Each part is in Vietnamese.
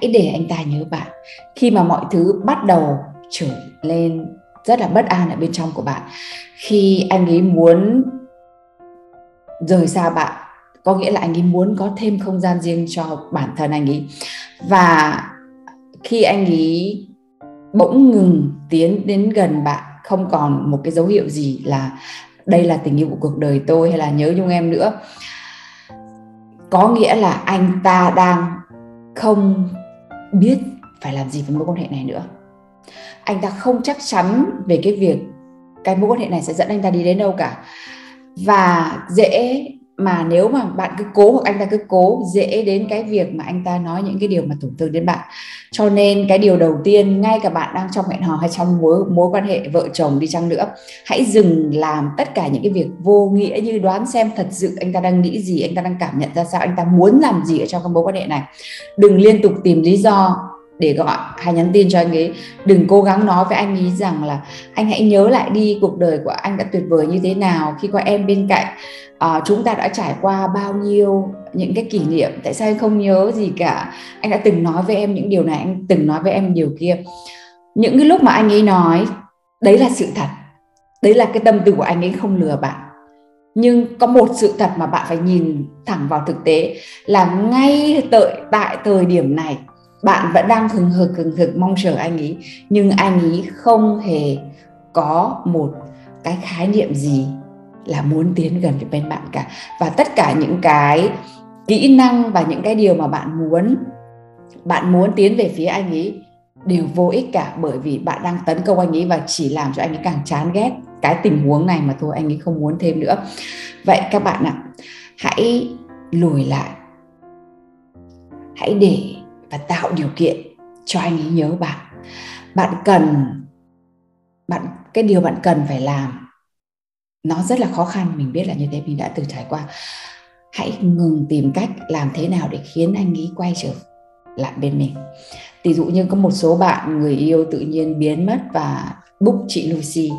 Hãy để anh ta nhớ bạn. Khi mà mọi thứ bắt đầu trở lên rất là bất an ở bên trong của bạn, khi anh ấy muốn rời xa bạn, có nghĩa là anh ấy muốn có thêm không gian riêng cho bản thân anh ấy. Và khi anh ấy bỗng ngừng tiến đến gần bạn, không còn một cái dấu hiệu gì là đây là tình yêu của cuộc đời tôi hay là nhớ nhung em nữa, có nghĩa là anh ta đang không biết phải làm gì với mối quan hệ này nữa. Anh ta không chắc chắn về cái việc cái mối quan hệ này sẽ dẫn anh ta đi đến đâu cả. Và dễ mà nếu mà bạn cứ cố hoặc anh ta cứ cố dễ đến cái việc mà anh ta nói những cái điều mà tổn thương đến bạn. Cho nên cái điều đầu tiên ngay cả bạn đang trong hẹn hò hay trong mối mối quan hệ vợ chồng đi chăng nữa, hãy dừng làm tất cả những cái việc vô nghĩa như đoán xem thật sự anh ta đang nghĩ gì, anh ta đang cảm nhận ra sao, anh ta muốn làm gì ở trong cái mối quan hệ này. Đừng liên tục tìm lý do để gọi hay nhắn tin cho anh ấy. Đừng cố gắng nói với anh ấy rằng là anh hãy nhớ lại đi cuộc đời của anh đã tuyệt vời như thế nào. Khi có em bên cạnh à, chúng ta đã trải qua bao nhiêu những cái kỷ niệm. Tại sao anh không nhớ gì cả? Anh đã từng nói với em những điều này anh từng nói với em điều kia. Những cái lúc mà anh ấy nói đấy là sự thật. Đấy là cái tâm tư của anh ấy không lừa bạn. Nhưng có một sự thật mà bạn phải nhìn thẳng vào thực tế là ngay tại tại thời điểm này bạn vẫn đang hừng hực hừng hực mong chờ anh ấy. Nhưng anh ấy không hề có một cái khái niệm gì là muốn tiến gần đến bên bạn cả. Và tất cả những cái kỹ năng và những cái điều mà bạn muốn bạn muốn tiến về phía anh ấy đều vô ích cả. Bởi vì bạn đang tấn công anh ấy và chỉ làm cho anh ấy càng chán ghét cái tình huống này mà thôi, anh ấy không muốn thêm nữa. Vậy các bạn ạ, hãy lùi lại. Hãy để và tạo điều kiện cho anh ấy nhớ bạn. Bạn cần bạn cái điều bạn cần phải làm nó rất là khó khăn mình biết là như thế mình đã từng trải qua. Hãy ngừng tìm cách làm thế nào để khiến anh ấy quay trở lại bên mình. Ví dụ như có một số bạn người yêu tự nhiên biến mất và book chị Lucy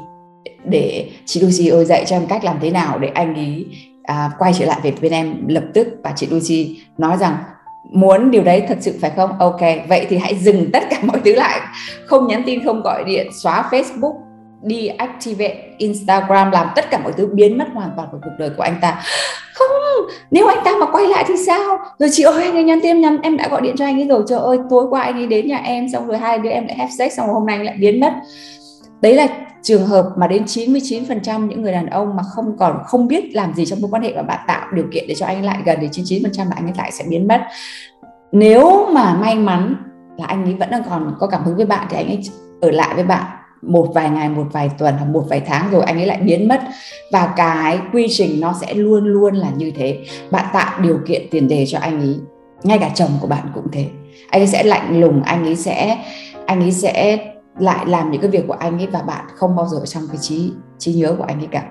để chị Lucy ơi dạy cho em cách làm thế nào để anh ấy à, quay trở lại về bên em lập tức. Và chị Lucy nói rằng muốn điều đấy thật sự phải không? Ok, vậy thì hãy dừng tất cả mọi thứ lại. Không nhắn tin, không gọi điện, xóa facebook, đi activate instagram, làm tất cả mọi thứ biến mất hoàn toàn của cuộc đời của anh ta. Không, nếu anh ta mà quay lại thì sao? Rồi chị ơi, anh ấy nhắn tin, nhắn, em đã gọi điện cho anh ấy rồi. Trời ơi, tối qua anh ấy đến nhà em, xong rồi hai đứa em lại have sex, xong rồi hôm nay anh lại biến mất đấy là trường hợp mà đến 99% những người đàn ông mà không còn, không biết làm gì trong mối quan hệ và bạn tạo điều kiện để cho anh ấy lại gần thì 99% là anh ấy lại sẽ biến mất. Nếu mà may mắn là anh ấy vẫn đang còn có cảm hứng với bạn thì anh ấy ở lại với bạn một vài ngày, một vài tuần hoặc một vài tháng rồi anh ấy lại biến mất. Và cái quy trình nó sẽ luôn luôn là như thế. Bạn tạo điều kiện tiền đề cho anh ấy, ngay cả chồng của bạn cũng thế. Anh ấy sẽ lạnh lùng, anh ấy sẽ, anh ấy sẽ lại làm những cái việc của anh ấy và bạn không bao giờ trong cái trí trí nhớ của anh ấy cả.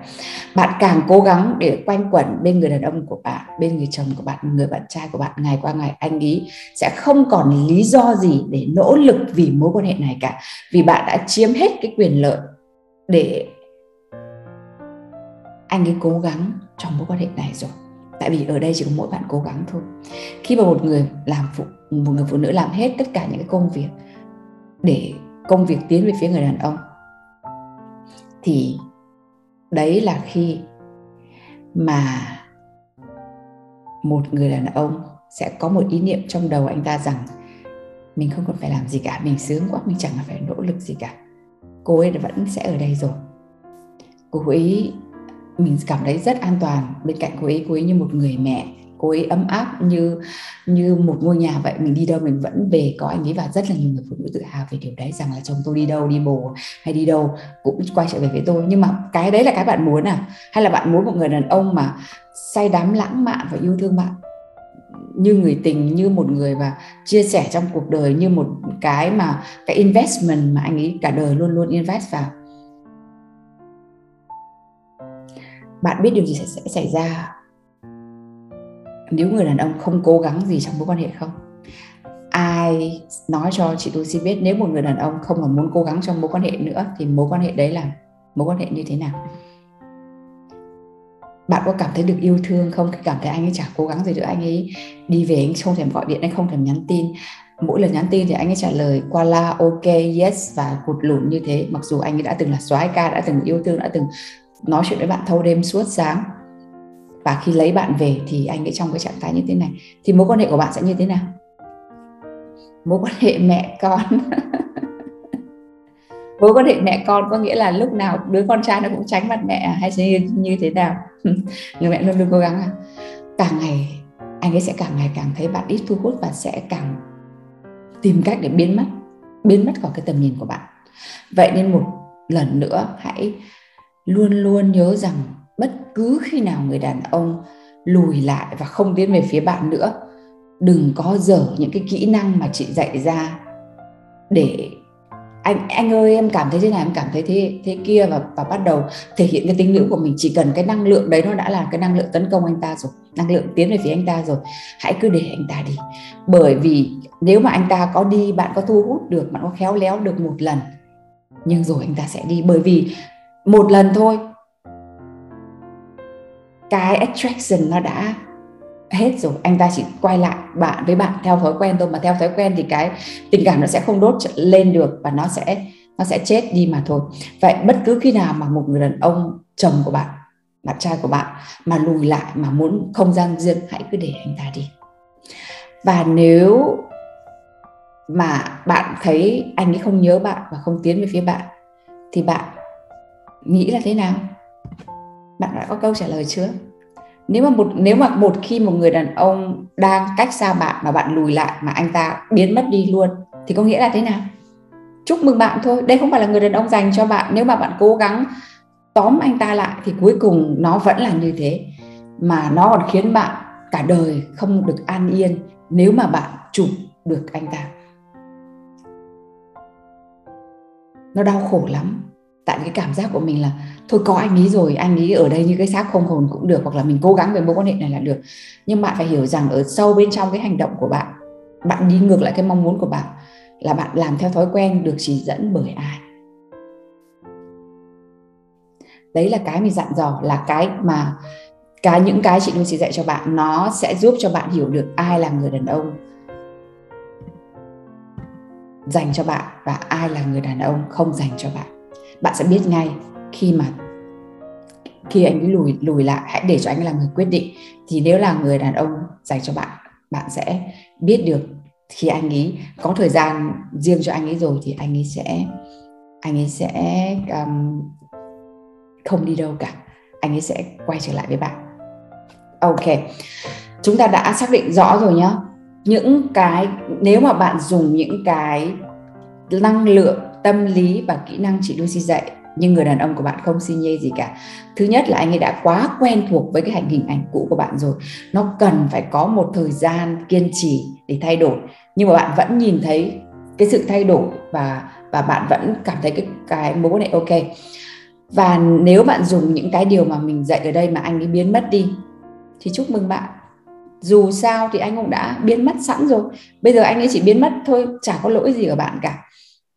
Bạn càng cố gắng để quanh quẩn bên người đàn ông của bạn, bên người chồng của bạn, người bạn trai của bạn ngày qua ngày, anh ấy sẽ không còn lý do gì để nỗ lực vì mối quan hệ này cả. Vì bạn đã chiếm hết cái quyền lợi để anh ấy cố gắng trong mối quan hệ này rồi. Tại vì ở đây chỉ có mỗi bạn cố gắng thôi. Khi mà một người làm phụ, một người phụ nữ làm hết tất cả những cái công việc để công việc tiến về phía người đàn ông. Thì đấy là khi mà một người đàn ông sẽ có một ý niệm trong đầu anh ta rằng mình không còn phải làm gì cả, mình sướng quá, mình chẳng phải nỗ lực gì cả. Cô ấy vẫn sẽ ở đây rồi. Cô ấy, mình cảm thấy rất an toàn. Bên cạnh cô ấy cô ấy như một người mẹ cô ấy ấm áp như như một ngôi nhà vậy mình đi đâu mình vẫn về có anh ấy và rất là nhiều người phụ nữ tự hào về điều đấy rằng là chồng tôi đi đâu đi bồ hay đi đâu cũng quay trở về với tôi. Nhưng mà cái đấy là cái bạn muốn à? Hay là bạn muốn một người đàn ông mà say đắm lãng mạn và yêu thương bạn? Như người tình như một người và chia sẻ trong cuộc đời như một cái mà cái investment mà anh ấy cả đời luôn luôn invest vào? Bạn biết điều gì sẽ, sẽ xảy ra? Nếu người đàn ông không cố gắng gì trong mối quan hệ không? Ai nói cho chị tôi xin biết nếu một người đàn ông không còn muốn cố gắng trong mối quan hệ nữa thì mối quan hệ đấy là mối quan hệ như thế nào? Bạn có cảm thấy được yêu thương không? Cảm thấy anh ấy chả cố gắng gì nữa anh ấy đi về, anh không thèm gọi điện, anh không thèm nhắn tin. Mỗi lần nhắn tin thì anh ấy trả lời, qua la, ok, yes và cụt lủn như thế. Mặc dù anh ấy đã từng là soái ca, đã từng yêu thương, đã từng nói chuyện với bạn thâu đêm suốt sáng và khi lấy bạn về thì anh ấy trong cái trạng thái như thế này. Thì mối quan hệ của bạn sẽ như thế nào? Mối quan hệ mẹ con. Mối quan hệ mẹ con có nghĩa là lúc nào đứa con trai nó cũng tránh mặt mẹ à? hay như, như thế nào? Người mẹ luôn luôn cố gắng à? Càng ngày anh ấy sẽ càng ngày càng thấy bạn ít thu hút và sẽ càng tìm cách để biến mất biến mất khỏi cái tầm nhìn của bạn. Vậy nên một lần nữa hãy luôn luôn nhớ rằng bất cứ khi nào người đàn ông lùi lại và không tiến về phía bạn nữa, đừng có dở những cái kỹ năng mà chị dạy ra để anh anh ơi, em cảm thấy thế này, em cảm thấy thế thế kia và và bắt đầu thể hiện cái tính nữ của mình. Chỉ cần cái năng lượng đấy nó đã là cái năng lượng tấn công anh ta rồi, năng lượng tiến về phía anh ta rồi, hãy cứ để anh ta đi. Bởi vì nếu mà anh ta có đi, bạn có thu hút được, bạn có khéo léo được một lần, nhưng rồi anh ta sẽ đi. Bởi vì một lần thôi cái attraction nó đã hết rồi. Anh ta chỉ quay lại bạn với bạn theo thói quen thôi, mà theo thói quen thì cái tình cảm nó sẽ không đốt lên được và nó sẽ nó sẽ chết đi mà thôi. Vậy bất cứ khi nào mà một người đàn ông chồng của bạn bạn trai của bạn mà lùi lại mà muốn không gian riêng hãy cứ để anh ta đi. Và nếu mà bạn thấy anh ấy không nhớ bạn và không tiến về phía bạn, thì bạn nghĩ là thế nào? Bạn đã có câu trả lời chưa? Nếu mà một, nếu mà một khi một người đàn ông đang cách xa bạn mà bạn lùi lại mà anh ta biến mất đi luôn, thì có nghĩa là thế nào? Chúc mừng bạn thôi, đây không phải là người đàn ông dành cho bạn. Nếu mà bạn cố gắng tóm anh ta lại thì cuối cùng nó vẫn là như thế. Mà nó còn khiến bạn cả đời không được an yên nếu mà bạn chụp được anh ta. Nó đau khổ lắm tại cái cảm giác của mình là, thôi có anh ấy rồi, anh ấy ở đây như cái xác không hồn cũng được, hoặc là mình cố gắng về mối quan hệ này là được. Nhưng bạn phải hiểu rằng ở sâu bên trong cái hành động của bạn bạn đi ngược lại cái mong muốn của bạn là bạn làm theo thói quen được chỉ dẫn bởi ai. Đấy là cái mình dặn dò, là cái mà cái những cái chị Lucy dạy cho bạn, nó sẽ giúp cho bạn hiểu được ai là người đàn ông dành cho bạn và ai là người đàn ông không dành cho bạn bạn sẽ biết ngay khi mà khi anh ấy lùi lùi lại. Hãy để cho anh là người quyết định. Thì nếu là người đàn ông dành cho bạn bạn sẽ biết được khi anh ấy có thời gian riêng cho anh ấy rồi thì anh ấy sẽ anh ấy sẽ um, không đi đâu cả. Anh ấy sẽ quay trở lại với bạn. Ok. Chúng ta đã xác định rõ rồi nhá. Những cái nếu mà bạn dùng những cái năng lượng tâm lý và kỹ năng chị Lucy dạy. Nhưng người đàn ông của bạn không xi nhê gì cả. Thứ nhất là anh ấy đã quá quen thuộc với cái hành hình ảnh cũ của bạn rồi. Nó cần phải có một thời gian kiên trì để thay đổi. Nhưng mà bạn vẫn nhìn thấy cái sự thay đổi và và bạn vẫn cảm thấy cái cái mối quan hệ ok. Và nếu bạn dùng những cái điều mà mình dạy ở đây mà anh ấy biến mất đi, thì chúc mừng bạn. Dù sao thì anh cũng đã biến mất sẵn rồi. Bây giờ anh ấy chỉ biến mất thôi, chả có lỗi gì ở bạn cả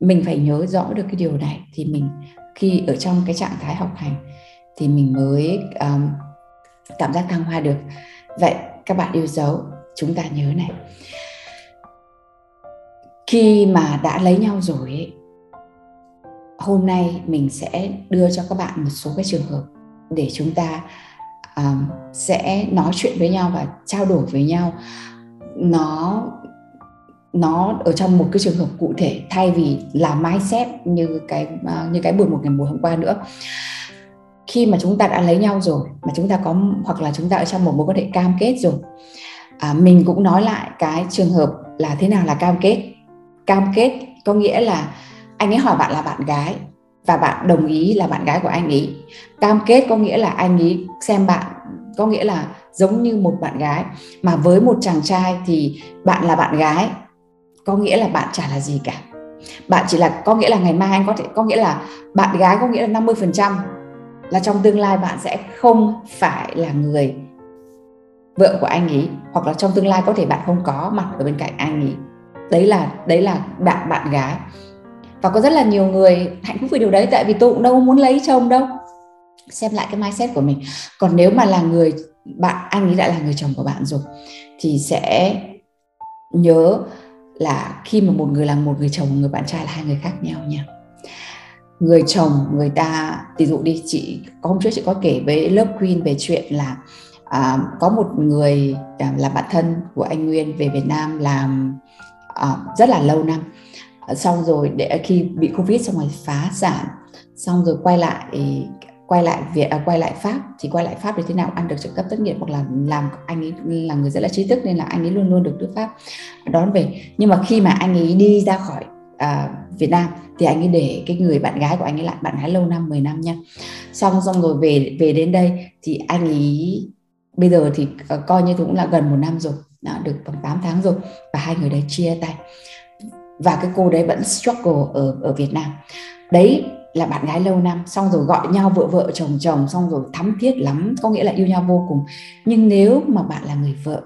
mình phải nhớ rõ được cái điều này thì mình khi ở trong cái trạng thái học hành thì mình mới um, cảm giác thăng hoa được. Vậy các bạn yêu dấu chúng ta nhớ này. Khi mà đã lấy nhau rồi ấy, hôm nay mình sẽ đưa cho các bạn một số cái trường hợp để chúng ta um, sẽ nói chuyện với nhau và trao đổi với nhau. Nó nó ở trong một cái trường hợp cụ thể thay vì là mindset như cái à, như cái buổi một ngày buổi hôm qua nữa. Khi mà chúng ta đã lấy nhau rồi mà chúng ta có hoặc là chúng ta ở trong một mối quan hệ cam kết rồi à, mình cũng nói lại cái trường hợp là thế nào là cam kết. Cam kết có nghĩa là anh ấy hỏi bạn là bạn gái và bạn đồng ý là bạn gái của anh ấy. Cam kết có nghĩa là anh ấy xem bạn có nghĩa là giống như một bạn gái. Mà với một chàng trai thì bạn là bạn gái có nghĩa là bạn chả là gì cả. Bạn chỉ là, có nghĩa là ngày mai anh có thể, có nghĩa là bạn gái có nghĩa là 50% là trong tương lai bạn sẽ không phải là người vợ của anh ấy hoặc là trong tương lai có thể bạn không có mặt ở bên cạnh anh ấy đấy là đấy là bạn bạn gái. Và có rất là nhiều người hạnh phúc vì điều đấy, tại vì tôi cũng đâu muốn lấy chồng đâu. Xem lại cái mindset của mình. Còn nếu mà là người, bạn, anh ấy đã là người chồng của bạn rồi, thì sẽ nhớ là khi mà một người là một người chồng người bạn trai là hai người khác nhau nha. Người chồng người ta ví dụ đi chị có hôm trước chị có kể với lớp queen về chuyện là à, có một người à, là bạn thân của anh Nguyên về Việt Nam làm à, rất là lâu năm. Xong rồi để khi bị covid xong rồi phá sản xong rồi quay lại quay lại việc à, quay lại pháp thì quay lại pháp thì thế nào? Ăn được trợ cấp tất nghiệp hoặc là làm anh ấy là người rất là trí thức nên là anh ấy luôn luôn được nước pháp đón về. Nhưng mà khi mà anh ấy đi ra khỏi à, Việt Nam thì anh ấy để cái người bạn gái của anh ấy lại bạn gái lâu năm 10 năm nha. Xong xong rồi về về đến đây thì anh ấy bây giờ thì ờ, coi như cũng là gần một năm rồi đó, được khoảng 8 tháng rồi và hai người đấy chia tay. Và cái cô đấy vẫn struggle ở ở Việt Nam. Đấy là bạn gái lâu năm, xong rồi gọi nhau vợ vợ, chồng chồng, xong rồi thắm thiết lắm, có nghĩa là yêu nhau vô cùng. Nhưng nếu mà bạn là người vợ,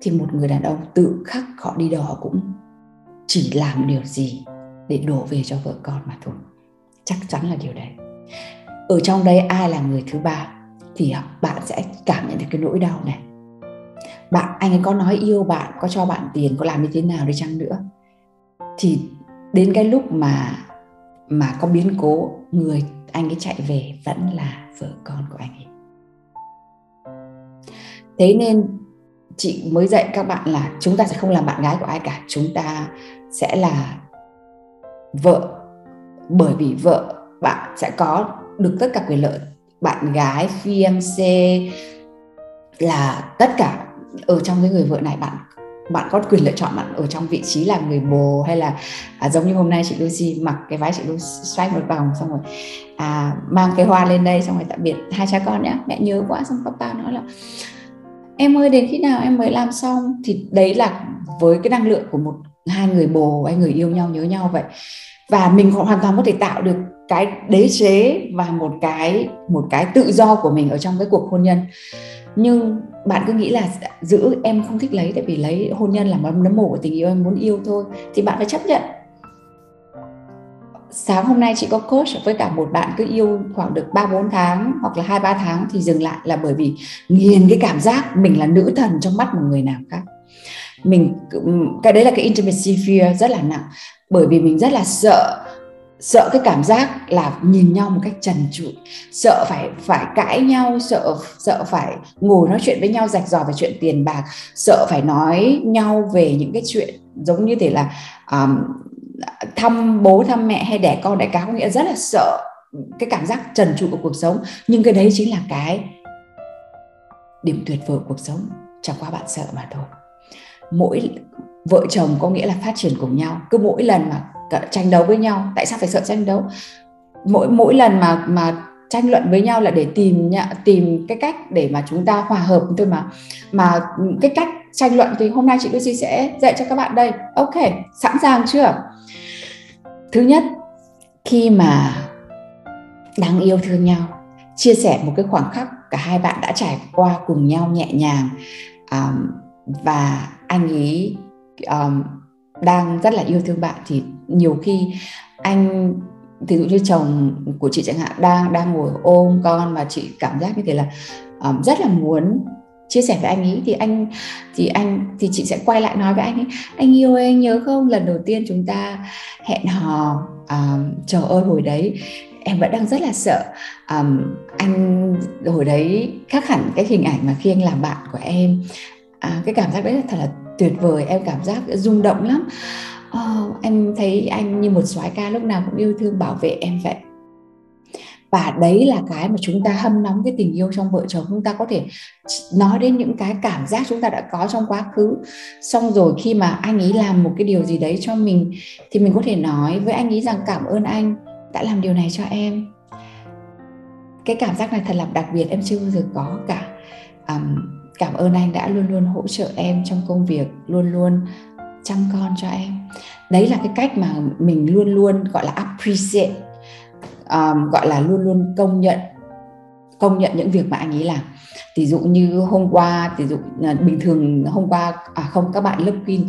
thì một người đàn ông tự khắc họ đi đò cũng chỉ làm điều gì để đổ về cho vợ con mà thôi. Chắc chắn là điều đấy. Ở trong đây ai là người thứ ba thì bạn sẽ cảm nhận được cái nỗi đau này. Bạn, anh ấy có nói yêu bạn, có cho bạn tiền, có làm như thế nào đi chăng nữa. Thì đến cái lúc mà mà có biến cố, người anh ấy chạy về vẫn là vợ con của anh ấy. Thế nên chị mới dạy các bạn là chúng ta sẽ không làm bạn gái của ai cả, chúng ta sẽ là vợ. Bởi vì vợ bạn sẽ có được tất cả quyền lợi. Bạn gái fiance là tất cả, ở trong cái người vợ này bạn bạn có quyền lựa chọn bạn ở trong vị trí là người bồ hay là à, giống như hôm nay chị Lucy mặc cái váy chị Lucy xoay một vòng xong rồi à, mang cái hoa lên đây xong rồi tạm biệt hai cha con nhé mẹ nhớ quá xong papa nói là em ơi đến khi nào em mới làm xong? Thì đấy là với cái năng lượng của một hai người bồ hay người yêu nhau nhớ nhau vậy. Và mình hoàn toàn có thể tạo được cái đế chế và một cái một cái tự do của mình ở trong cái cuộc hôn nhân nhưng bạn cứ nghĩ là giữ, em không thích lấy, tại vì lấy hôn nhân là một nấm mồ của tình yêu, em muốn yêu thôi, thì bạn phải chấp nhận sáng hôm nay chị có coach với cả một bạn cứ yêu khoảng được 3 4 tháng hoặc là 2 3 tháng thì dừng lại là bởi vì nghiền cái cảm giác mình là nữ thần trong mắt một người nào khác. Mình cái đấy là cái intimacy fear rất là nặng, bởi vì mình rất là sợ sợ cái cảm giác là nhìn nhau một cách trần trụi. Sợ phải phải cãi nhau sợ sợ phải ngồi nói chuyện với nhau rạch ròi về chuyện tiền bạc. Sợ phải nói nhau về những cái chuyện giống như thế là um, thăm bố thăm mẹ hay đẻ con đẻ cá có nghĩa rất là sợ cái cảm giác trần trụi của cuộc sống. Nhưng cái đấy chính là cái điểm tuyệt vời của cuộc sống. Chẳng qua bạn sợ mà thôi. Mỗi vợ chồng có nghĩa là phát triển cùng nhau. Cứ mỗi lần mà tranh đấu với nhau. Tại sao phải sợ tranh đấu? Mỗi mỗi lần mà mà tranh luận với nhau là để tìm tìm cái cách để mà chúng ta hòa hợp thôi mà. Mà cái cách tranh luận thì hôm nay chị Lucy sẽ dạy cho các bạn đây. Ok sẵn sàng chưa? Thứ nhất khi mà đang yêu thương nhau chia sẻ một cái khoảng khắc cả hai bạn đã trải qua cùng nhau nhẹ nhàng um, và anh ấy um, đang rất là yêu thương bạn thì nhiều khi anh ví dụ như chồng của chị chẳng hạn đang đang ngồi ôm con mà chị cảm giác như thế là um, rất là muốn chia sẻ với anh ấy thì anh thì anh thì chị sẽ quay lại nói với anh ấy anh yêu ơi anh nhớ không? Lần đầu tiên chúng ta hẹn hò um, trời ơi hồi đấy. Em vẫn đang rất là sợ. Um, anh hồi đấy khác hẳn cái hình ảnh mà khi anh làm bạn của em. À, cái cảm giác đấy là thật là tuyệt vời em cảm giác rung động lắm oh, em thấy anh như một soái ca lúc nào cũng yêu thương bảo vệ em vậy. Và đấy là cái mà chúng ta hâm nóng cái tình yêu trong vợ chồng. Chúng ta có thể nói đến những cái cảm giác chúng ta đã có trong quá khứ. Xong rồi khi mà anh ấy làm một cái điều gì đấy cho mình thì mình có thể nói với anh ấy rằng cảm ơn anh đã làm điều này cho em. Cái cảm giác này thật là đặc biệt em chưa bao giờ có cả. Um, cảm ơn anh đã luôn luôn hỗ trợ em trong công việc luôn luôn chăm con cho em. Đấy là cái cách mà mình luôn luôn gọi là appreciate um, gọi là luôn luôn công nhận công nhận những việc mà anh ấy làm. Ví dụ như hôm qua ví dụ à, bình thường hôm qua à không các bạn lớp queen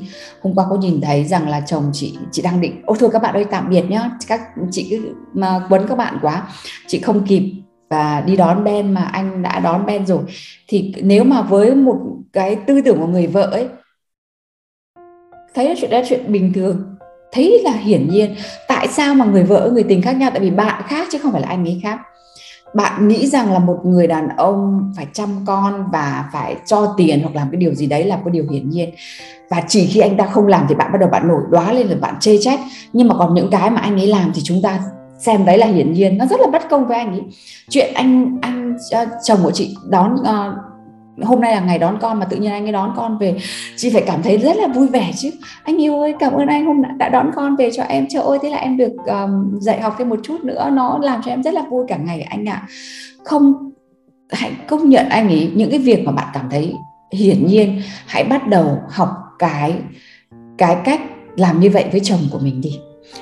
hôm qua có nhìn thấy rằng là chồng chị chị đang định ô thôi các bạn ơi tạm biệt nhá các chị cứ mà quấn các bạn quá chị không kịp và đi đón Ben mà anh đã đón Ben rồi. Thì nếu mà với một cái tư tưởng của người vợ ấy thấy là chuyện đó là chuyện bình thường. Thấy là hiển nhiên tại sao mà người vợ người tình khác nhau? Tại vì bạn khác chứ không phải là anh ấy khác. Bạn nghĩ rằng là một người đàn ông phải chăm con và phải cho tiền hoặc làm cái điều gì đấy là cái điều hiển nhiên. Và chỉ khi anh ta không làm thì bạn bắt đầu bạn nổi đoá lên là bạn chê trách. Nhưng mà còn những cái mà anh ấy làm thì chúng ta xem đấy là hiển nhiên. Nó rất là bất công với anh ấy. Chuyện anh anh uh, chồng của chị đón uh, hôm nay là ngày đón con mà tự nhiên anh ấy đón con về chị phải cảm thấy rất là vui vẻ chứ. Anh yêu ơi cảm ơn anh hôm đã, đã đón con về cho em. Trời ơi thế là em được um, dạy học thêm một chút nữa. Nó làm cho em rất là vui cả ngày anh ạ. À. không hãy công nhận anh ấy những cái việc mà bạn cảm thấy hiển nhiên hãy bắt đầu học cái cái cách làm như vậy với chồng của mình đi.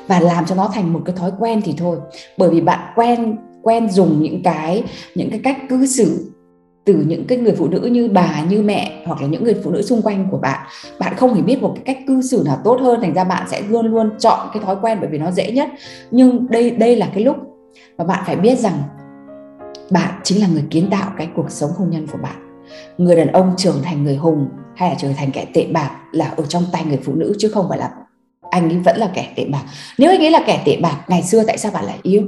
Và làm cho nó thành một cái thói quen thì thôi. Bởi vì bạn quen quen dùng những cái những cái cách cư xử từ những cái người phụ nữ như bà, như mẹ hoặc là những người phụ nữ xung quanh của bạn. Bạn không hề biết một cái cách cư xử nào tốt hơn, thành ra bạn sẽ luôn luôn chọn cái thói quen bởi vì nó dễ nhất. Nhưng đây đây là cái lúc mà bạn phải biết rằng bạn chính là người kiến tạo cái cuộc sống hôn nhân của bạn. Người đàn ông trưởng thành người hùng hay là trở thành kẻ tệ bạc là ở trong tay người phụ nữ chứ không phải là anh ấy vẫn là kẻ tệ bạc. Nếu anh ấy là kẻ tệ bạc, ngày xưa tại sao bạn lại yêu?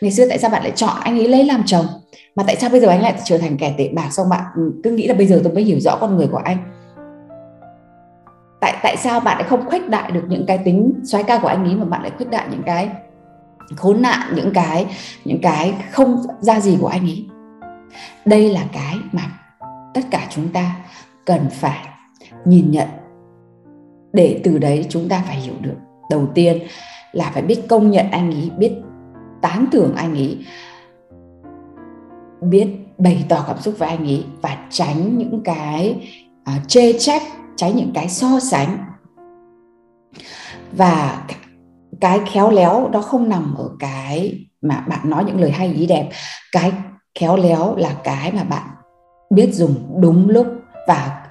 Ngày xưa tại sao bạn lại chọn anh ấy lấy làm chồng? Mà tại sao bây giờ anh lại trở thành kẻ tệ bạc xong bạn ừ, cứ nghĩ là bây giờ tôi mới hiểu rõ con người của anh? Tại tại sao bạn lại không khuếch đại được những cái tính xoáy ca của anh ấy mà bạn lại khuếch đại những cái khốn nạn, những cái những cái không ra gì của anh ấy? Đây là cái mà tất cả chúng ta cần phải nhìn nhận để từ đấy chúng ta phải hiểu được. Đầu tiên là phải biết công nhận anh ấy biết tán thưởng anh ấy biết bày tỏ cảm xúc với anh ấy và tránh những cái uh, chê trách tránh những cái so sánh. Và cái khéo léo đó không nằm ở cái mà bạn nói những lời hay ý đẹp. Cái khéo léo là cái mà bạn biết dùng đúng lúc và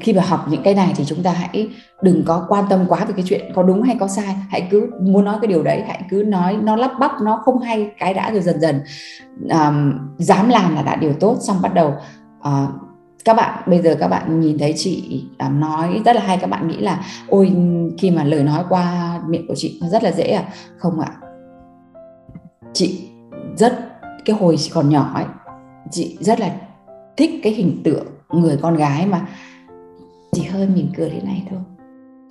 khi mà học những cái này thì chúng ta hãy đừng có quan tâm quá về cái chuyện có đúng hay có sai. Hãy cứ muốn nói cái điều đấy hãy cứ nói nó lắp bắp nó không hay cái đã rồi dần dần um, dám làm là đã điều tốt. Xong bắt đầu uh, các bạn bây giờ các bạn nhìn thấy chị um, nói rất là hay các bạn nghĩ là ôi khi mà lời nói qua miệng của chị nó rất là dễ à? Không ạ. Chị rất cái hồi chị còn nhỏ ấy chị rất là thích cái hình tượng người con gái mà chỉ hơi mỉm cười thế này thôi.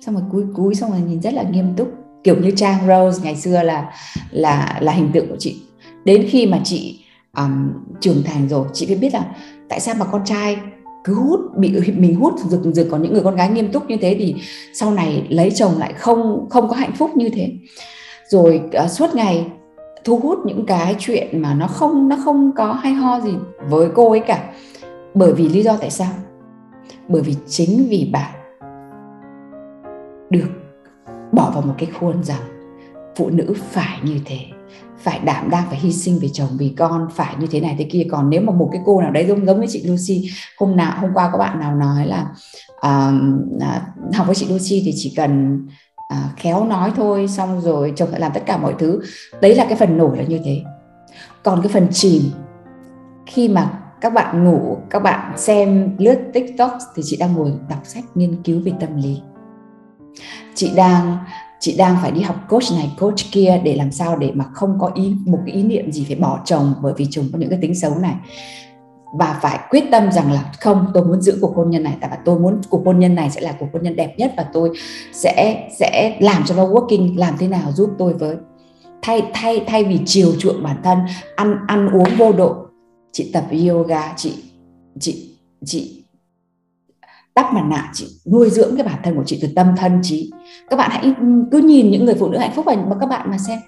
Xong rồi cúi cúi xong rồi nhìn rất là nghiêm túc kiểu như trang rose ngày xưa là là là hình tượng của chị. Đến khi mà chị um, trưởng thành rồi chị mới biết là tại sao mà con trai cứ hút bị mình hút rực rực còn những người con gái nghiêm túc như thế thì sau này lấy chồng lại không không có hạnh phúc như thế. Rồi uh, suốt ngày thu hút những cái chuyện mà nó không nó không có hay ho gì với cô ấy cả. Bởi vì lý do tại sao? Bởi vì chính vì bạn được bỏ vào một cái khuôn rằng phụ nữ phải như thế phải đảm đang phải hy sinh vì chồng vì con phải như thế này thế kia. Còn nếu mà một cái cô nào đấy giống giống với chị Lucy hôm nào hôm qua có bạn nào nói là uh, học với chị Lucy thì chỉ cần uh, khéo nói thôi xong rồi chồng sẽ làm tất cả mọi thứ. Đấy là cái phần nổi là như thế. Còn cái phần chìm khi mà các bạn ngủ, các bạn xem lướt tiktok thì chị đang ngồi đọc sách nghiên cứu về tâm lý. Chị đang chị đang phải đi học coach này, coach kia để làm sao để mà không có ý, một cái ý niệm gì phải bỏ chồng bởi vì chồng có những cái tính xấu này. Và phải quyết tâm rằng là không, tôi muốn giữ cuộc hôn nhân này, tại vì tôi muốn cuộc hôn nhân này sẽ là cuộc hôn nhân đẹp nhất và tôi sẽ sẽ làm cho nó working, làm thế nào giúp tôi với. Thay thay thay vì chiều chuộng bản thân, ăn ăn uống vô độ chị tập yoga, chị chị chị đắp mặt nạ, chị nuôi dưỡng cái bản thân của chị từ tâm thân trí các bạn hãy cứ nhìn những người phụ nữ hạnh phúc và các bạn mà xem.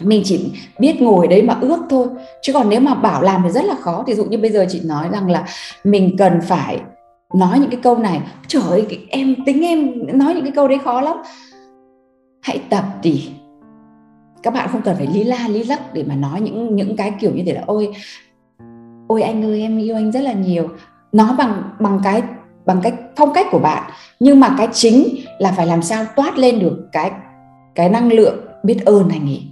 Mình chỉ biết ngồi đấy mà ước thôi. Chứ còn nếu mà bảo làm thì rất là khó. Thì dụ như bây giờ chị nói rằng là mình cần phải nói những cái câu này. Trời ơi em, tính em nói những cái câu đấy khó lắm. Hãy tập đi. Các bạn không cần phải lý la lý lắc để mà nói những những cái kiểu như thế là, ôi ôi anh ơi, em yêu anh rất là nhiều. Nó bằng bằng cái, bằng cách, phong cách của bạn. Nhưng mà cái chính là phải làm sao toát lên được cái cái năng lượng biết ơn anh ấy.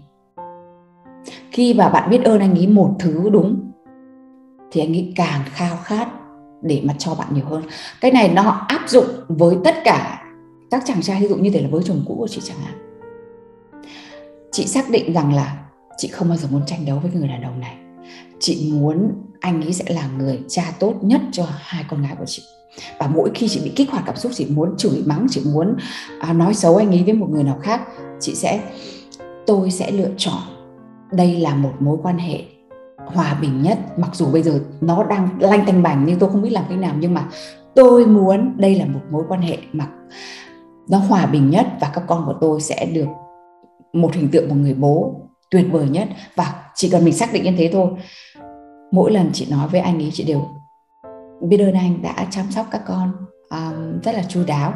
Khi mà bạn biết ơn anh ấy một thứ đúng, thì anh ấy càng khao khát để mà cho bạn nhiều hơn. Cái này nó áp dụng với tất cả các chàng trai, ví dụ như thế là với chồng cũ của chị chẳng hạn. Chị xác định rằng là chị không bao giờ muốn tranh đấu với người đàn ông này chị muốn anh ấy sẽ là người cha tốt nhất cho hai con gái của chị. Và mỗi khi chị bị kích hoạt cảm xúc chị muốn chửi mắng chị muốn à, nói xấu anh ấy với một người nào khác chị sẽ tôi sẽ lựa chọn. Đây là một mối quan hệ hòa bình nhất. Mặc dù bây giờ nó đang lanh tanh bành nhưng tôi không biết làm thế nào nhưng mà tôi muốn đây là một mối quan hệ mà nó hòa bình nhất và các con của tôi sẽ được một hình tượng một người bố tuyệt vời nhất. Và chỉ cần mình xác định như thế thôi mỗi lần chị nói với anh ấy chị đều biết ơn anh đã chăm sóc các con um, rất là chu đáo.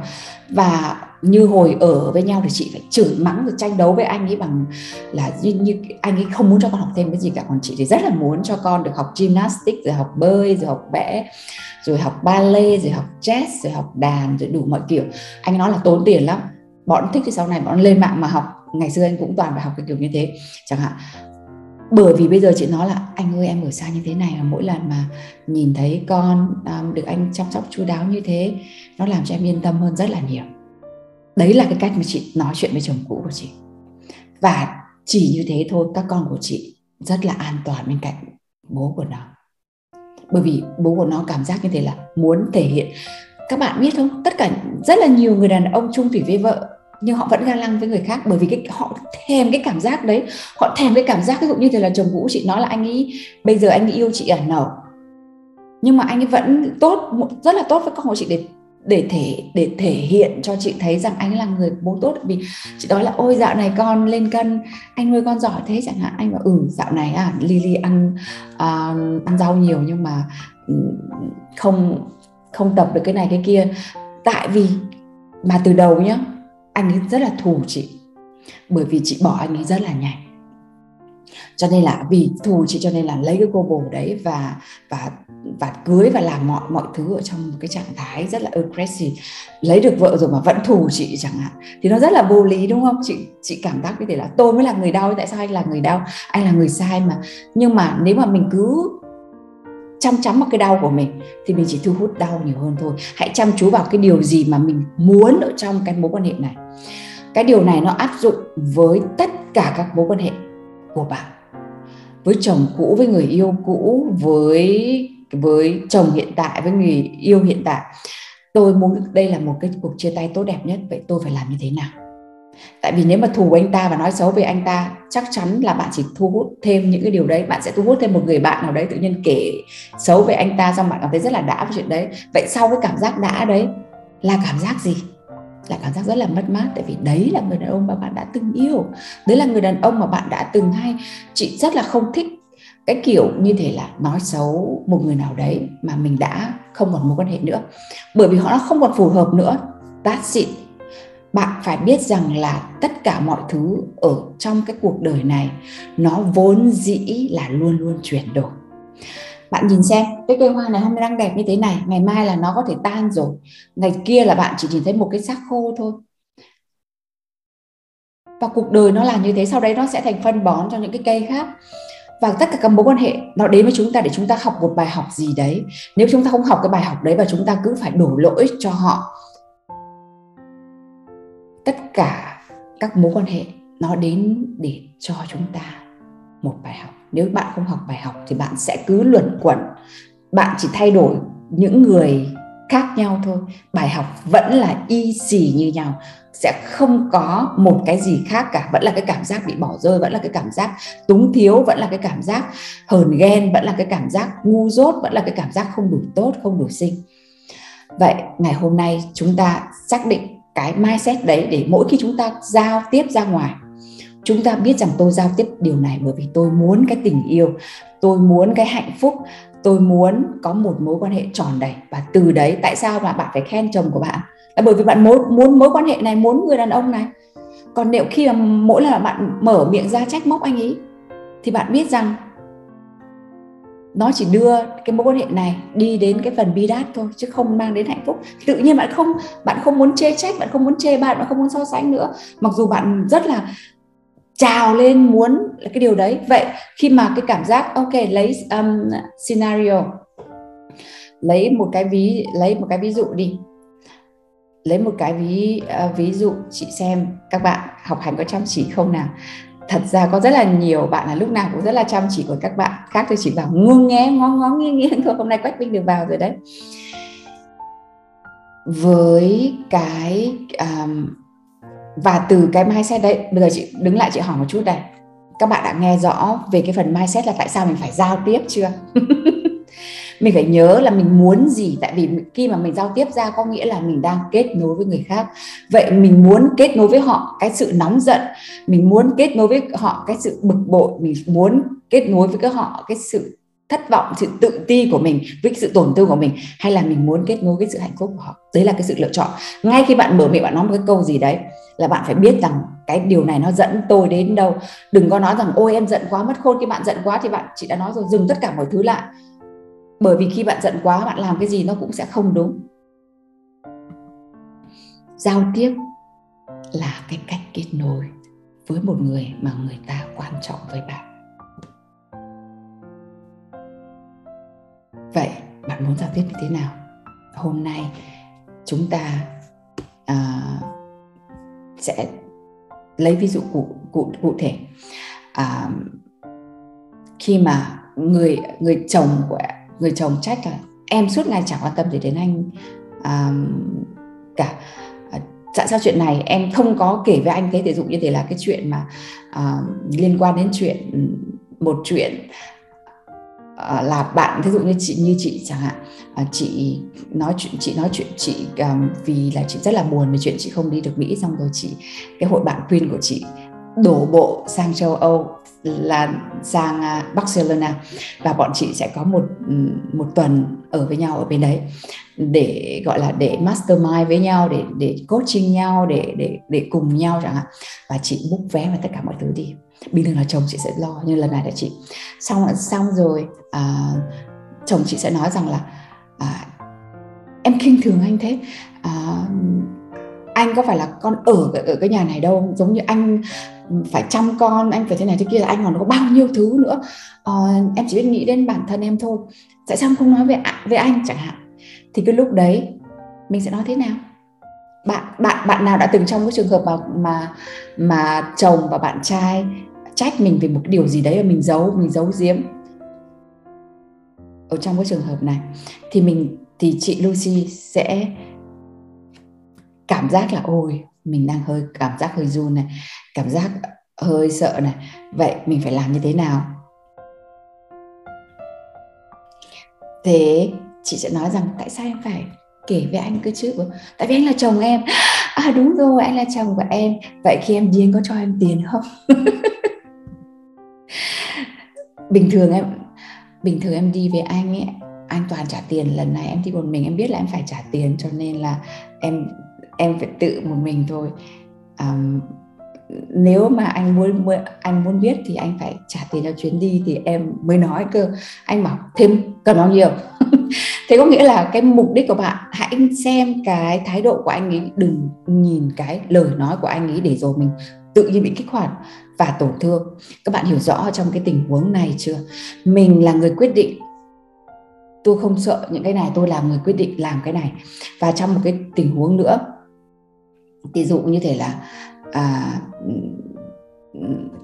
Và như hồi ở với nhau thì chị phải chửi mắng rồi tranh đấu với anh ấy bằng là như, như anh ấy không muốn cho con học thêm cái gì cả. Còn chị thì rất là muốn cho con được học gymnastics rồi học bơi rồi học vẽ rồi học ballet rồi học jazz rồi học đàn rồi đủ mọi kiểu. Anh nói là tốn tiền lắm. Bọn thích thì sau này bọn lên mạng mà học ngày xưa anh cũng toàn phải học cái kiểu như thế chẳng hạn. Bởi vì bây giờ chị nói là anh ơi em ở xa như thế này mà mỗi lần mà nhìn thấy con um, được anh chăm sóc chu đáo như thế nó làm cho em yên tâm hơn rất là nhiều. Đấy là cái cách mà chị nói chuyện với chồng cũ của chị. Và chỉ như thế thôi các con của chị rất là an toàn bên cạnh bố của nó. Bởi vì bố của nó cảm giác như thế là muốn thể hiện. Các bạn biết không? Tất cả rất là nhiều người đàn ông chung thủy với vợ nhưng họ vẫn ga lăng với người khác bởi vì cái họ thèm cái cảm giác đấy. Họ thèm cái cảm giác ví dụ như thế là chồng cũ chị nói là anh ấy bây giờ anh ấy yêu chị ở nở. Nhưng mà anh ấy vẫn tốt rất là tốt với con của chị để để thể để thể hiện cho chị thấy rằng anh là người bố tốt. Vì chị nói là ôi dạo này con lên cân anh nuôi con giỏi thế chẳng hạn. Anh bảo ừ dạo này à Lily ăn uh, ăn rau nhiều nhưng mà ừ, không không tập được cái này cái kia. Tại vì mà từ đầu nhá anh ấy rất là thù chị, bởi vì chị bỏ anh ấy rất là nhanh. Cho nên là vì thù chị cho nên là lấy cái cô bồ đấy và và và cưới và làm mọi mọi thứ ở trong một cái trạng thái rất là aggressive. Lấy được vợ rồi mà vẫn thù chị chẳng hạn, thì nó rất là vô lý, đúng không? Chị chị cảm giác như thế là tôi mới là người đau, tại sao anh là người đau? Anh là người sai mà. Nhưng mà nếu mà mình cứ chăm chắm vào cái đau của mình, thì mình chỉ thu hút đau nhiều hơn thôi. Hãy chăm chú vào cái điều gì mà mình muốn ở trong cái mối quan hệ này. Cái điều này nó áp dụng với tất cả các mối quan hệ của bạn. Với chồng cũ, với người yêu cũ, với với chồng hiện tại, với người yêu hiện tại. Tôi muốn, đây là một cái cuộc chia tay tốt đẹp nhất, vậy tôi phải làm như thế nào? Tại vì nếu mà thù anh ta và nói xấu về anh ta, chắc chắn là bạn chỉ thu hút thêm những cái điều đấy. Bạn sẽ thu hút thêm một người bạn nào đấy tự nhiên kể xấu về anh ta xong bạn cảm thấy rất là đã với chuyện đấy. Vậy sau cái cảm giác đã đấy, là cảm giác gì? Là cảm giác rất là mất mát, tại vì đấy là người đàn ông mà bạn đã từng yêu. Đấy là người đàn ông mà bạn đã từng hay. Chị rất là không thích cái kiểu như thế là nói xấu một người nào đấy mà mình đã không còn mối quan hệ nữa. Bởi vì họ không còn phù hợp nữa. That's it bạn phải biết rằng là tất cả mọi thứ ở trong cái cuộc đời này, nó vốn dĩ là luôn luôn chuyển đổi. Bạn nhìn xem, cái cây hoa này hôm nay đang đẹp như thế này, ngày mai là nó có thể tan rồi. Ngày kia là bạn chỉ nhìn thấy một cái xác khô thôi. Và cuộc đời nó là như thế, sau đấy nó sẽ thành phân bón cho những cái cây khác. Và tất cả các mối quan hệ nó đến với chúng ta để chúng ta học một bài học gì đấy. Nếu chúng ta không học cái bài học đấy và chúng ta cứ phải đổ lỗi cho họ tất cả các mối quan hệ nó đến để cho chúng ta một bài học. Nếu bạn không học bài học thì bạn sẽ cứ luẩn quẩn. Bạn chỉ thay đổi những người khác nhau thôi. Bài học vẫn là y xì như nhau. Sẽ không có một cái gì khác cả. Vẫn là cái cảm giác bị bỏ rơi, vẫn là cái cảm giác túng thiếu, vẫn là cái cảm giác hờn ghen, vẫn là cái cảm giác ngu dốt, vẫn là cái cảm giác không đủ tốt, không đủ xinh. Vậy ngày hôm nay chúng ta xác định cái mindset đấy để mỗi khi chúng ta giao tiếp ra ngoài, chúng ta biết rằng tôi giao tiếp điều này bởi vì tôi muốn cái tình yêu, tôi muốn cái hạnh phúc, tôi muốn có một mối quan hệ tròn đầy. Và từ đấy, tại sao mà bạn phải khen chồng của bạn? Là bởi vì bạn muốn muốn mối quan hệ này, muốn người đàn ông này. Còn nếu khi mà mỗi lần bạn mở miệng ra trách móc anh ấy, thì bạn biết rằng nó chỉ đưa cái mối quan hệ này đi đến cái phần bi đát thôi chứ không mang đến hạnh phúc. Tự nhiên bạn không bạn không muốn chê trách bạn không muốn chê bạn bạn không muốn so sánh nữa. Mặc dù bạn rất là trào lên muốn là cái điều đấy. Vậy khi mà cái cảm giác ok lấy um, scenario lấy một cái ví lấy một cái ví dụ đi. Lấy một cái ví uh, ví dụ chị xem. Các bạn học hành có chăm chỉ không nào? Thật ra có rất là nhiều bạn là lúc nào cũng rất là chăm chỉ của các bạn khác. Tôi chỉ bảo ngu nghe ngó ngó nghiêng nghiêng thôi hôm nay quách minh được vào rồi đấy. Với cái um, và từ cái mindset đấy bây giờ chị đứng lại chị hỏi một chút đây các bạn đã nghe rõ về cái phần mindset là tại sao mình phải giao tiếp chưa? mình phải nhớ là mình muốn gì, tại vì khi mà mình giao tiếp ra có nghĩa là mình đang kết nối với người khác. Vậy mình muốn kết nối với họ cái sự nóng giận, mình muốn kết nối với họ cái sự bực bội, mình muốn kết nối với các họ cái sự thất vọng, sự tự ti của mình với sự tổn thương của mình, hay là mình muốn kết nối với sự hạnh phúc của họ? Đấy là cái sự lựa chọn. Ngay khi bạn mở miệng, bạn nói một cái câu gì đấy là bạn phải biết rằng cái điều này nó dẫn tôi đến đâu. Đừng có nói rằng, ôi, em giận quá, mất khôn. Khi bạn giận quá thì bạn chị đã nói rồi, dừng tất cả mọi thứ lại bởi vì khi bạn giận quá bạn làm cái gì nó cũng sẽ không đúng. Giao tiếp là cái cách kết nối với một người mà người ta quan trọng với bạn. Vậy bạn muốn giao tiếp như thế nào? Hôm nay chúng ta à, sẽ lấy ví dụ cụ cụ cụ thể. À, khi mà người người chồng của người chồng trách là em suốt ngày chẳng quan tâm gì đến anh. À, cả à, tại sao chuyện này em không có kể với anh thế ví dụ như thế là cái chuyện mà à, liên quan đến chuyện ừ, một chuyện à, là bạn thí dụ như chị như chị chẳng hạn. À, chị nói chuyện chị nói chuyện chị um, vì là chị rất là buồn về chuyện chị không đi được Mỹ xong rồi chị cái hội bạn khuyên của chị đổ bộ sang châu Âu là sang à, Barcelona. Và bọn chị sẽ có một một tuần ở với nhau ở bên đấy để gọi là để mastermind với nhau để để coaching nhau để để để cùng nhau chẳng hạn. Và chị book vé và tất cả mọi thứ đi. Bình thường là chồng chị sẽ lo nhưng lần này là chị. Xong xong rồi à, chồng chị sẽ nói rằng là à, em khinh thường anh thế. À, anh có phải là con ở ở cái nhà này đâu giống như anh phải chăm con anh phải thế này thế kia là anh còn có bao nhiêu thứ nữa. À, em chỉ biết nghĩ đến bản thân em thôi. Tại sao không nói về về anh chẳng hạn? Thì cái lúc đấy mình sẽ nói thế nào? Bạn bạn bạn nào đã từng trong cái trường hợp mà mà mà chồng và bạn trai trách mình về một điều gì đấy mà mình giấu mình giấu giếm? Ở trong cái trường hợp này thì mình thì chị Lucy sẽ cảm giác là, ôi, mình đang hơi, cảm giác hơi run này, cảm giác hơi sợ này. Vậy mình phải làm như thế nào? Thế chị sẽ nói rằng, tại sao em phải kể với anh cứ chứ? Tại vì anh là chồng em. À đúng rồi, anh là chồng của em. Vậy khi em điên có cho em tiền không? Bình thường em, bình thường em đi với anh ấy, anh toàn trả tiền. Lần này em đi một mình, em biết là em phải trả tiền, cho nên là em em phải tự một mình thôi. Um, nếu mà anh muốn anh muốn biết thì anh phải trả tiền cho chuyến đi thì em mới nói cơ. Anh bảo thêm cần bao nhiêu? Thế có nghĩa là cái mục đích của bạn hãy xem cái thái độ của anh ấy đừng nhìn cái lời nói của anh ấy để rồi mình tự nhiên bị kích hoạt và tổn thương. Các bạn hiểu rõ trong cái tình huống này chưa? Mình là người quyết định. Tôi không sợ những cái này tôi là người quyết định làm cái này. Và trong một cái tình huống nữa ví dụ như thể là à,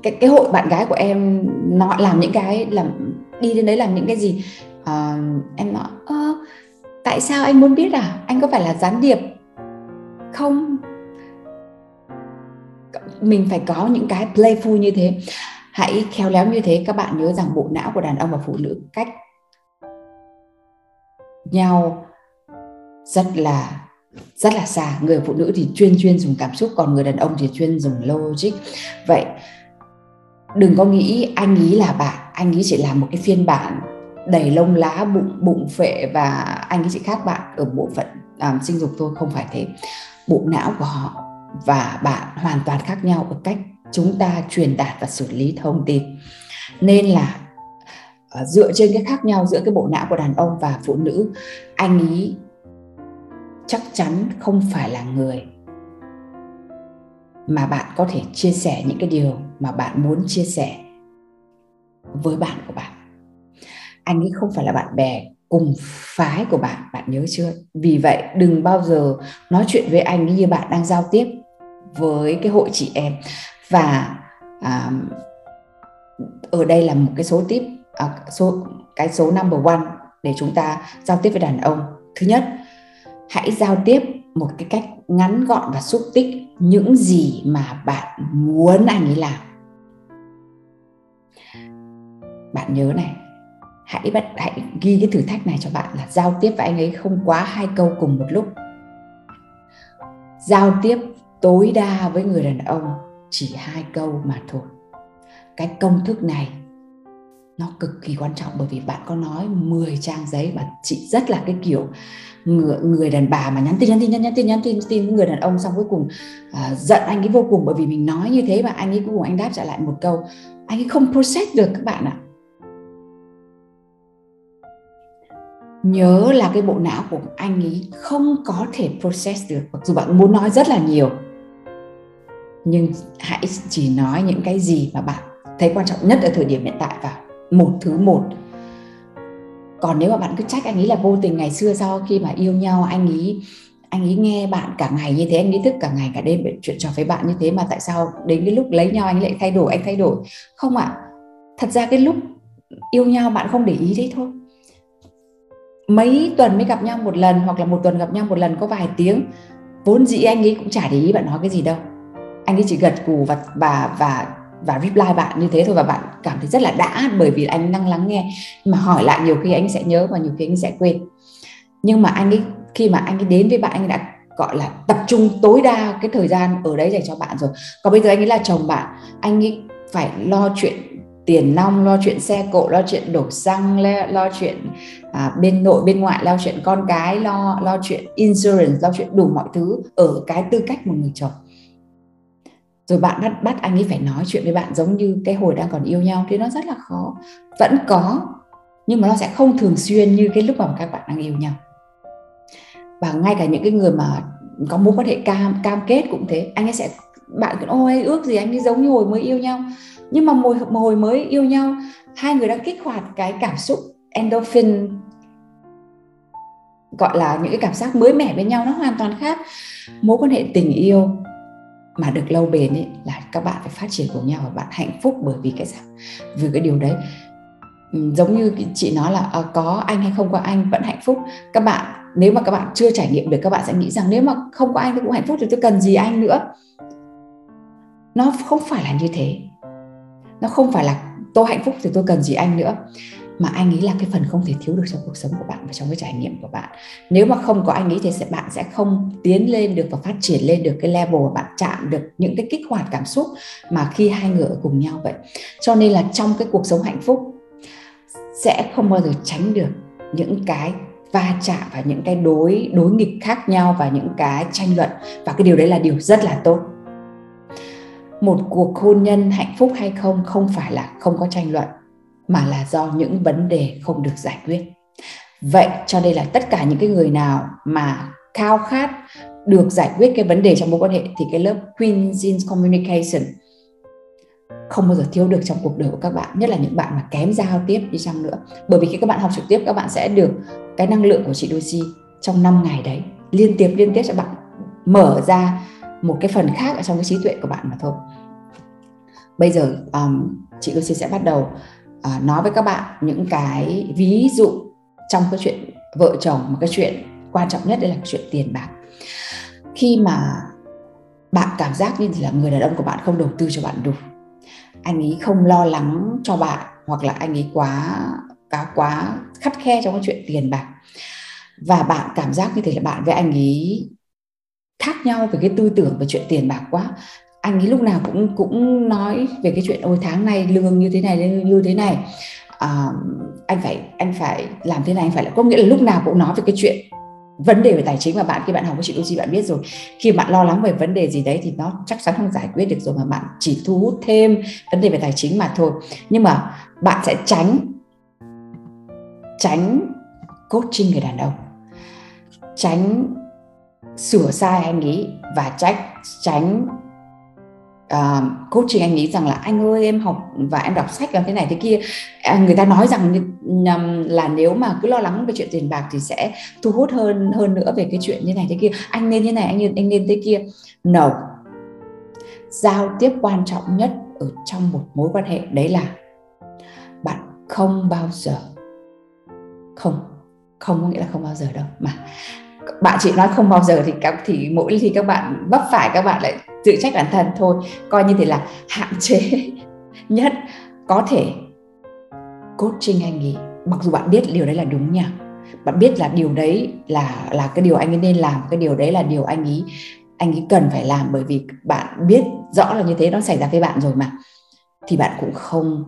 cái cái hội bạn gái của em nó làm những cái làm đi đến đấy làm những cái gì? À, em nói à, tại sao anh muốn biết à? Anh có phải là gián điệp không? Mình phải có những cái playful như thế. Hãy khéo léo như thế các bạn nhớ rằng bộ não của đàn ông và phụ nữ cách nhau rất là rất là xa. Người phụ nữ thì chuyên chuyên dùng cảm xúc còn người đàn ông thì chuyên dùng logic. Vậy đừng có nghĩ anh ý là bạn anh ý chỉ là một cái phiên bản đầy lông lá bụng bụng phệ và anh ấy chỉ khác bạn ở bộ phận um, sinh dục thôi không phải thế. Bộ não của họ và bạn hoàn toàn khác nhau ở cách chúng ta truyền đạt và xử lý thông tin. Nên là à, dựa trên cái khác nhau giữa cái bộ não của đàn ông và phụ nữ anh ý chắc chắn không phải là người. Mà bạn có thể chia sẻ những cái điều mà bạn muốn chia sẻ với bạn của bạn. Anh ấy không phải là bạn bè cùng phái của bạn bạn nhớ chưa? Vì vậy đừng bao giờ nói chuyện với anh như bạn đang giao tiếp với cái hội chị em. Và à, ở đây là một cái số tip à, số cái số number one để chúng ta giao tiếp với đàn ông. Thứ nhất hãy giao tiếp một cái cách ngắn gọn và xúc tích những gì mà bạn muốn anh ấy làm. Bạn nhớ này, hãy bắt, hãy ghi cái thử thách này cho bạn là giao tiếp với anh ấy không quá hai câu cùng một lúc. Giao tiếp tối đa với người đàn ông chỉ hai câu mà thôi. Cái công thức này nó cực kỳ quan trọng bởi vì bạn có nói 10 trang giấy và chị rất là cái kiểu người, người đàn bà mà nhắn tin nhắn tin nhắn, tin nhắn tin nhắn tin với người đàn ông xong cuối cùng uh, giận anh ấy vô cùng bởi vì mình nói như thế và anh ấy cuối cùng anh đáp trả lại một câu anh ấy không process được các bạn ạ. Nhớ là cái bộ não của anh ấy không có thể process được mặc dù bạn muốn nói rất là nhiều. Nhưng hãy chỉ nói những cái gì mà bạn thấy quan trọng nhất ở thời điểm hiện tại và một thứ một. Còn nếu mà bạn cứ trách anh ấy là vô tình ngày xưa sau khi mà yêu nhau anh ấy anh ấy nghe bạn cả ngày như thế anh ấy thức cả ngày cả đêm chuyện trò với bạn như thế mà tại sao đến cái lúc lấy nhau anh ấy lại thay đổi anh thay đổi? Không ạ. À, thật ra cái lúc yêu nhau bạn không để ý đấy thôi. Mấy tuần mới gặp nhau một lần hoặc là một tuần gặp nhau một lần có vài tiếng vốn dĩ anh ấy cũng chả để ý bạn nói cái gì đâu. Anh ấy chỉ gật cù và và và và reply bạn như thế thôi và bạn cảm thấy rất là đã bởi vì anh đang lắng nghe. Mà hỏi lại nhiều khi anh sẽ nhớ và nhiều khi anh sẽ quên. Nhưng mà anh ấy khi mà anh ấy đến với bạn anh ấy đã gọi là tập trung tối đa cái thời gian ở đấy dành cho bạn rồi. Còn bây giờ anh ấy là chồng bạn anh ấy phải lo chuyện tiền nong lo chuyện xe cộ lo chuyện đổ xăng lo, lo chuyện à, bên nội bên ngoại lo chuyện con cái lo lo chuyện insurance lo chuyện đủ mọi thứ ở cái tư cách một người chồng rồi bạn bắt bắt anh ấy phải nói chuyện với bạn giống như cái hồi đang còn yêu nhau thì nó rất là khó. Vẫn có nhưng mà nó sẽ không thường xuyên như cái lúc mà các bạn đang yêu nhau. Và ngay cả những cái người mà có mối quan hệ cam cam kết cũng thế. Anh ấy sẽ bạn cứ ôi ước gì anh ấy giống như hồi mới yêu nhau. Nhưng mà hồi, hồi mới yêu nhau hai người đang kích hoạt cái cảm xúc endorphin gọi là những cái cảm giác mới mẻ với nhau nó hoàn toàn khác. Mối quan hệ tình yêu mà được lâu bền ấy là các bạn phải phát triển cùng nhau và bạn hạnh phúc bởi vì cái sao? Vì cái điều đấy. Giống như chị nói là à, có anh hay không có anh vẫn hạnh phúc. Các bạn nếu mà các bạn chưa trải nghiệm được các bạn sẽ nghĩ rằng nếu mà không có anh tôi cũng hạnh phúc thì tôi cần gì anh nữa? Nó không phải là như thế. Nó không phải là tôi hạnh phúc thì tôi cần gì anh nữa mà anh ấy là cái phần không thể thiếu được trong cuộc sống của bạn và trong cái trải nghiệm của bạn. Nếu mà không có anh ấy thì sẽ, bạn sẽ không tiến lên được và phát triển lên được cái level mà bạn chạm được những cái kích hoạt cảm xúc mà khi hai người ở cùng nhau vậy. Cho nên là trong cái cuộc sống hạnh phúc sẽ không bao giờ tránh được những cái va chạm và những cái đối đối nghịch khác nhau và những cái tranh luận. Và cái điều đấy là điều rất là tốt. Một cuộc hôn nhân hạnh phúc hay không không phải là không có tranh luận mà là do những vấn đề không được giải quyết. Vậy cho đây là tất cả những cái người nào mà khao khát được giải quyết cái vấn đề trong mối quan hệ thì cái lớp Queen's Communication không bao giờ thiếu được trong cuộc đời của các bạn nhất là những bạn mà kém giao tiếp đi chăng nữa. Bởi vì khi các bạn học trực tiếp các bạn sẽ được cái năng lượng của chị Doji trong 5 ngày đấy liên tiếp liên tiếp cho bạn mở ra một cái phần khác ở trong cái trí tuệ của bạn mà thôi. Bây giờ um, chị Lucy sẽ bắt đầu uh, nói với các bạn những cái ví dụ trong cái chuyện vợ chồng mà cái chuyện quan trọng nhất đây là chuyện tiền bạc. Khi mà bạn cảm giác như là người đàn ông của bạn không đầu tư cho bạn đủ anh ấy không lo lắng cho bạn hoặc là anh ấy quá quá quá khắt khe trong cái chuyện tiền bạc. Và bạn cảm giác như thế là bạn với anh ấy khác nhau về cái tư tưởng về chuyện tiền bạc quá anh ấy lúc nào cũng cũng nói về cái chuyện ôi tháng này lương như thế này lương như thế này. À, anh phải anh phải làm thế này anh phải là có nghĩa là lúc nào cũng nói về cái chuyện vấn đề về tài chính mà bạn khi bạn học với chị Lucy bạn biết rồi. Khi bạn lo lắng về vấn đề gì đấy thì nó chắc chắn không giải quyết được rồi mà bạn chỉ thu hút thêm vấn đề về tài chính mà thôi. Nhưng mà bạn sẽ tránh tránh coaching người đàn ông. Tránh sửa sai anh ấy và trách tránh Ờ, uh, coaching anh nghĩ rằng là anh ơi em học và em đọc sách làm thế này thế kia. À, người ta nói rằng là nếu mà cứ lo lắng về chuyện tiền bạc thì sẽ thu hút hơn hơn nữa về cái chuyện như này thế kia. Anh nên như này anh nên anh nên thế kia. No. Giao tiếp quan trọng nhất ở trong một mối quan hệ đấy là bạn không bao giờ không không có nghĩa là không bao giờ đâu mà bạn chị nói không bao giờ thì các, thì mỗi khi các bạn vấp phải các bạn lại tự trách bản thân thôi. Coi như thế là hạn chế nhất có thể coaching anh ấy. Mặc dù bạn biết điều đấy là đúng nha. Bạn biết là điều đấy là là cái điều anh ấy nên làm, cái điều đấy là điều anh ấy anh ấy cần phải làm. Bởi vì bạn biết rõ là như thế nó xảy ra với bạn rồi mà. Thì bạn cũng không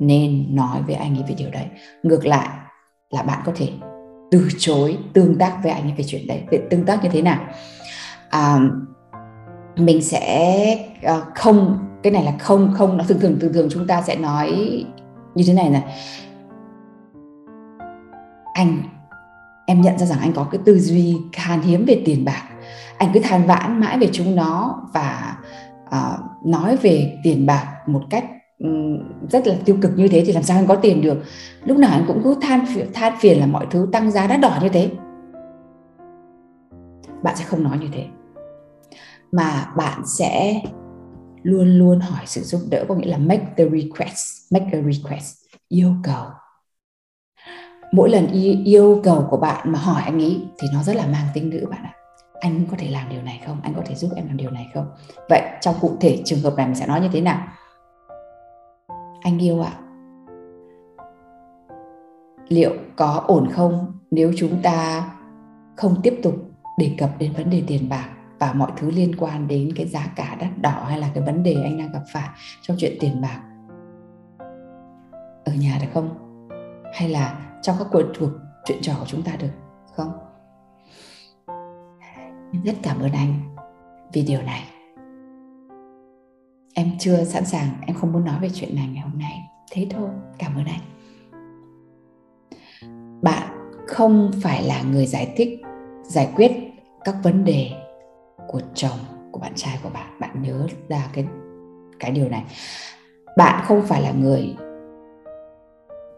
nên nói với anh ấy về điều đấy. Ngược lại là bạn có thể từ chối tương tác với anh về chuyện đấy. Về tương tác như thế nào? À, mình sẽ uh, không cái này là không không nó thường thường thường thường chúng ta sẽ nói như thế này này. Anh em nhận ra rằng anh có cái tư duy khan hiếm về tiền bạc. Anh cứ than vãn mãi về chúng nó và uh, nói về tiền bạc một cách Ừ, rất là tiêu cực như thế thì làm sao anh có tiền được. Lúc nào anh cũng cứ than than phiền là mọi thứ tăng giá đắt đỏ như thế. Bạn sẽ không nói như thế. Mà bạn sẽ luôn luôn hỏi sự giúp đỡ có nghĩa là make the request make a request yêu cầu. Mỗi lần yêu, cầu của bạn mà hỏi anh ý thì nó rất là mang tính nữ bạn ạ. Anh có thể làm điều này không? Anh có thể giúp em làm điều này không? Vậy trong cụ thể trường hợp này mình sẽ nói như thế nào? Anh yêu ạ. Liệu có ổn không nếu chúng ta không tiếp tục đề cập đến vấn đề tiền bạc và mọi thứ liên quan đến cái giá cả đắt đỏ hay là cái vấn đề anh đang gặp phải trong chuyện tiền bạc? Ở nhà được không? Hay là trong các cuộc thuộc chuyện trò của chúng ta được không? Rất cảm ơn anh vì điều này em chưa sẵn sàng, em không muốn nói về chuyện này ngày hôm nay. Thế thôi, cảm ơn anh. Bạn không phải là người giải thích, giải quyết các vấn đề của chồng, của bạn trai của bạn. Bạn nhớ ra cái cái điều này. Bạn không phải là người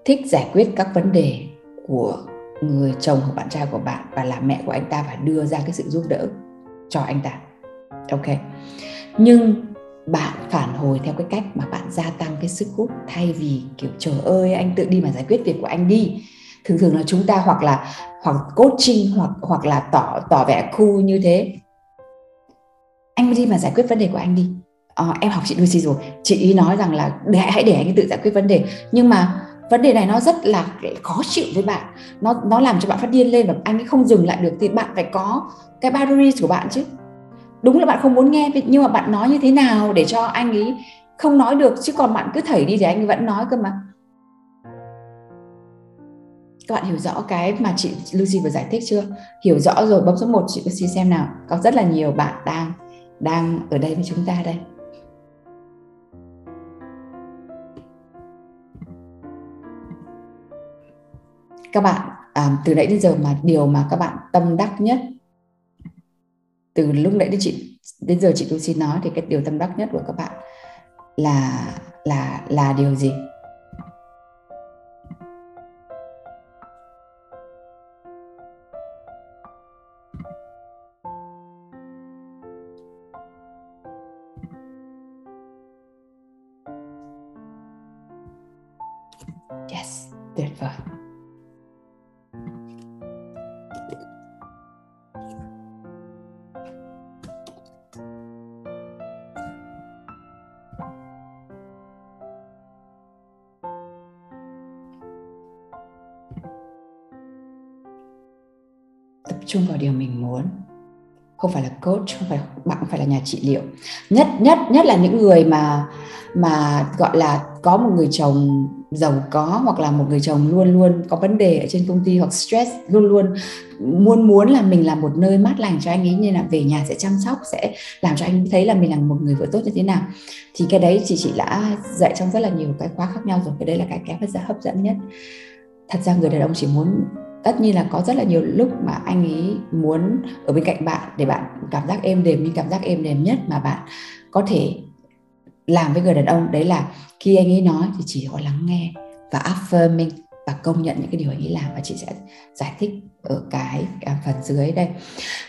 thích giải quyết các vấn đề của người chồng hoặc bạn trai của bạn và là mẹ của anh ta và đưa ra cái sự giúp đỡ cho anh ta. Ok. Nhưng bạn phản hồi theo cái cách mà bạn gia tăng cái sức hút thay vì kiểu trời ơi anh tự đi mà giải quyết việc của anh đi. Thường thường là chúng ta hoặc là hoặc coaching hoặc hoặc là tỏ tỏ vẻ cool như thế. Anh đi mà giải quyết vấn đề của anh đi. À, em học chị Lucy rồi? Chị ý nói rằng là để, hãy để anh tự giải quyết vấn đề. Nhưng mà vấn đề này nó rất là khó chịu với bạn. Nó nó làm cho bạn phát điên lên và anh ấy không dừng lại được. Thì bạn phải có cái boundaries của bạn chứ đúng là bạn không muốn nghe nhưng mà bạn nói như thế nào để cho anh ấy không nói được? Chứ còn bạn cứ thảy đi thì anh ấy vẫn nói cơ mà. Các bạn hiểu rõ cái mà chị Lucy vừa giải thích chưa? Hiểu rõ rồi bấm số 1 chị Lucy xem nào. Có rất là nhiều bạn đang đang ở đây với chúng ta đây. Các bạn à, từ nãy đến giờ mà điều mà các bạn tâm đắc nhất từ lúc nãy đến chị, đến giờ chị Lucy nói thì cái điều tâm đắc nhất của các bạn là là là điều gì? Coach không phải bạn không phải là nhà trị liệu. Nhất nhất nhất là những người mà mà gọi là có một người chồng giàu có hoặc là một người chồng luôn luôn có vấn đề ở trên công ty hoặc stress luôn luôn muốn muốn là mình là một nơi mát lành cho anh ấy như là về nhà sẽ chăm sóc, sẽ làm cho anh thấy là mình là một người vợ tốt như thế nào. Thì cái đấy chị chị đã dạy trong rất là nhiều cái khóa khác nhau rồi, cái đấy là cái cái rất hấp dẫn nhất. Thật ra người đàn ông chỉ muốn tất nhiên là có rất là nhiều lúc mà anh ấy muốn ở bên cạnh bạn để bạn cảm giác êm đềm nhưng cảm giác êm đềm nhất mà bạn có thể làm với người đàn ông đấy là khi anh ấy nói thì chỉ có lắng nghe và affirming và công nhận những cái điều anh ấy làm và chị sẽ giải thích ở cái à, phần dưới đây.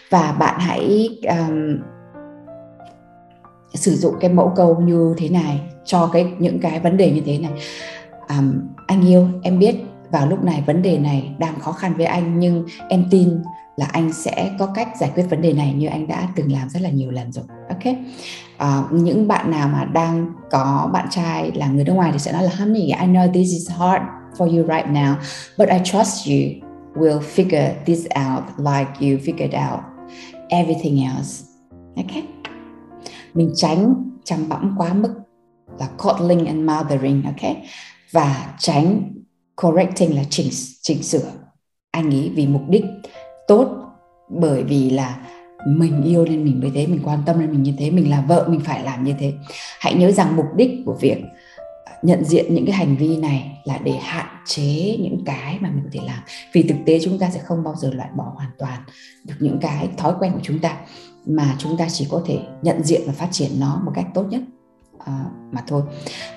Và bạn hãy um, sử dụng cái mẫu câu như thế này cho cái những cái vấn đề như thế này. Um, anh yêu em biết vào lúc này vấn đề này đang khó khăn với anh nhưng em tin là anh sẽ có cách giải quyết vấn đề này như anh đã từng làm rất là nhiều lần rồi. Ok? À, những bạn nào mà đang có bạn trai là người nước ngoài thì sẽ nói là honey I know this is hard for you right now but I trust you. Will figure this out like you figured out everything else. Ok? Mình tránh chăm bẵm quá mức là coddling and mothering ok? Và tránh correcting là chỉnh chỉnh sửa. Anh ấy vì mục đích tốt, bởi vì là mình yêu nên mình mới thế, mình quan tâm nên mình như thế, mình là vợ, mình phải làm như thế. Hãy nhớ rằng mục đích của việc à, nhận diện những cái hành vi này là để hạn chế những cái mà mình có thể làm. Vì thực tế chúng ta sẽ không bao giờ loại bỏ hoàn toàn được những cái thói quen của chúng ta, mà chúng ta chỉ có thể nhận diện và phát triển nó một cách tốt nhất. Ờ, mà thôi.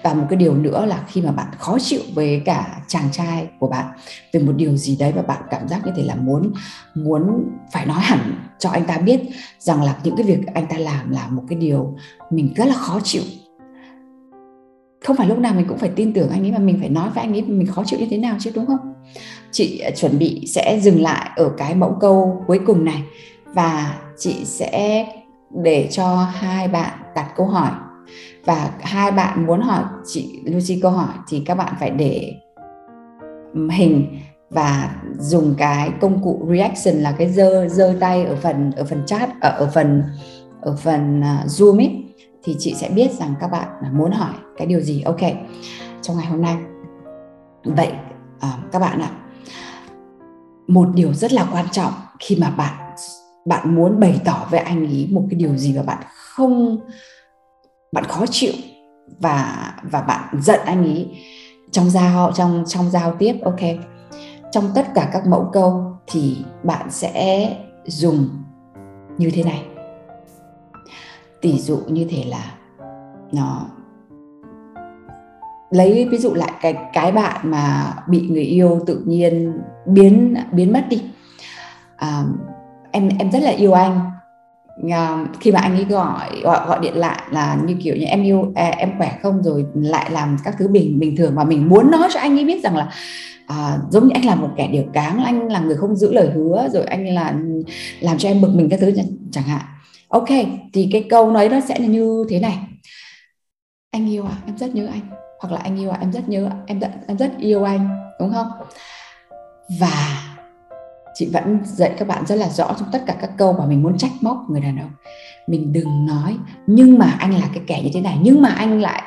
Và một cái điều nữa là khi mà bạn khó chịu với cả chàng trai của bạn, về một điều gì đấy và bạn cảm giác như thế là muốn muốn phải nói hẳn cho anh ta biết rằng là những cái việc anh ta làm là một cái điều mình rất là khó chịu. Không phải lúc nào mình cũng phải tin tưởng anh ấy mà mình phải nói với anh ấy mình khó chịu như thế nào chứ, đúng không? Chị ờ, chuẩn bị sẽ dừng lại ở cái mẫu câu cuối cùng này và chị sẽ để cho hai bạn đặt câu hỏi và hai bạn muốn hỏi chị Lucy câu hỏi thì các bạn phải để hình và dùng cái công cụ reaction là cái giơ giơ tay ở phần ở phần chat ở, ở phần ở phần uh, zoom ấy thì chị sẽ biết rằng các bạn muốn hỏi cái điều gì. Ok trong ngày hôm nay. Vậy uh, các bạn ạ một điều rất là quan trọng khi mà bạn bạn muốn bày tỏ với anh ấy một cái điều gì mà bạn không bạn khó chịu và và bạn giận anh ấy trong giao trong trong giao tiếp ok? Trong tất cả các mẫu câu thì bạn sẽ dùng như thế này. Tỷ dụ như thế là nó lấy ví dụ lại cái cái bạn mà bị người yêu tự nhiên biến biến mất đi. À, em em rất là yêu anh khi mà anh ấy gọi gọi gọi điện lại là như kiểu như em yêu à, em khỏe không? Rồi lại làm các thứ bình bình thường mà mình muốn nói cho anh ấy biết rằng là à, giống như anh là một kẻ điều cáng anh là người không giữ lời hứa rồi anh là làm cho em bực mình các thứ chẳng hạn. Ok thì cái câu nói đó sẽ là như thế này. Anh yêu à em rất nhớ anh. Hoặc là anh yêu à em rất nhớ em rất, em rất yêu anh. Đúng không? Và chị vẫn dạy các bạn rất là rõ trong tất cả các câu mà mình muốn trách móc người đàn ông. Mình đừng nói nhưng mà anh là cái kẻ như thế này nhưng mà anh lại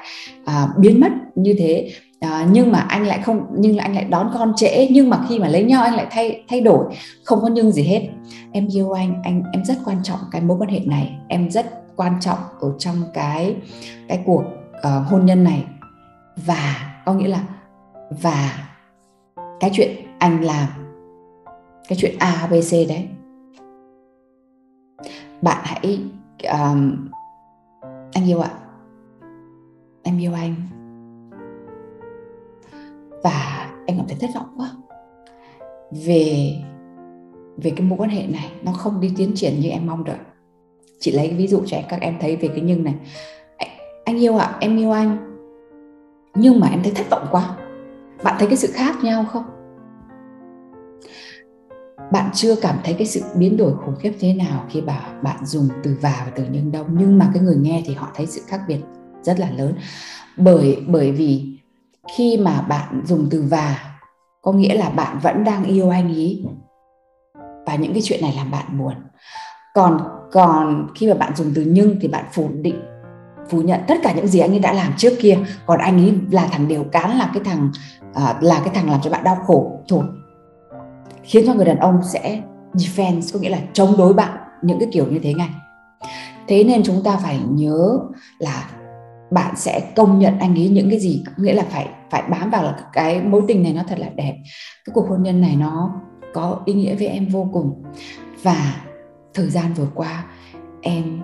à, biến mất như thế à, nhưng mà anh lại không nhưng anh lại đón con trễ nhưng mà khi mà lấy nhau anh lại thay thay đổi không có nhưng gì hết. Em yêu anh anh em rất quan trọng cái mối quan hệ này. Em rất quan trọng ở trong cái cái cuộc uh, hôn nhân này. Và có nghĩa là và cái chuyện anh làm cái chuyện A B C đấy. Bạn hãy um, anh yêu ạ. Em yêu anh. Và em cảm thấy thất vọng quá. Về về cái mối quan hệ này nó không đi tiến triển như em mong đợi. Chị lấy cái ví dụ cho các em thấy về cái nhưng này. Anh yêu ạ em yêu anh. Nhưng mà em thấy thất vọng quá. Bạn thấy cái sự khác nhau không? Bạn chưa cảm thấy cái sự biến đổi khủng khiếp thế nào khi bà bạn dùng từ và và từ nhưng đâu. Nhưng mà cái người nghe thì họ thấy sự khác biệt rất là lớn. Bởi bởi vì khi mà bạn dùng từ và có nghĩa là bạn vẫn đang yêu anh ý. Và những cái chuyện này làm bạn buồn. Còn còn khi mà bạn dùng từ nhưng thì bạn phủ định phủ nhận tất cả những gì anh ấy đã làm trước kia. Còn anh ấy là thằng điều cán là cái thằng uh, là cái thằng làm cho bạn đau khổ thôi khiến cho người đàn ông sẽ defense, có nghĩa là chống đối bạn, những cái kiểu như thế ngay. Thế nên chúng ta phải nhớ là bạn sẽ công nhận anh ấy những cái gì, nghĩa là phải phải bám vào là cái mối tình này nó thật là đẹp. Cái cuộc hôn nhân này nó có ý nghĩa với em vô cùng. Và thời gian vừa qua, em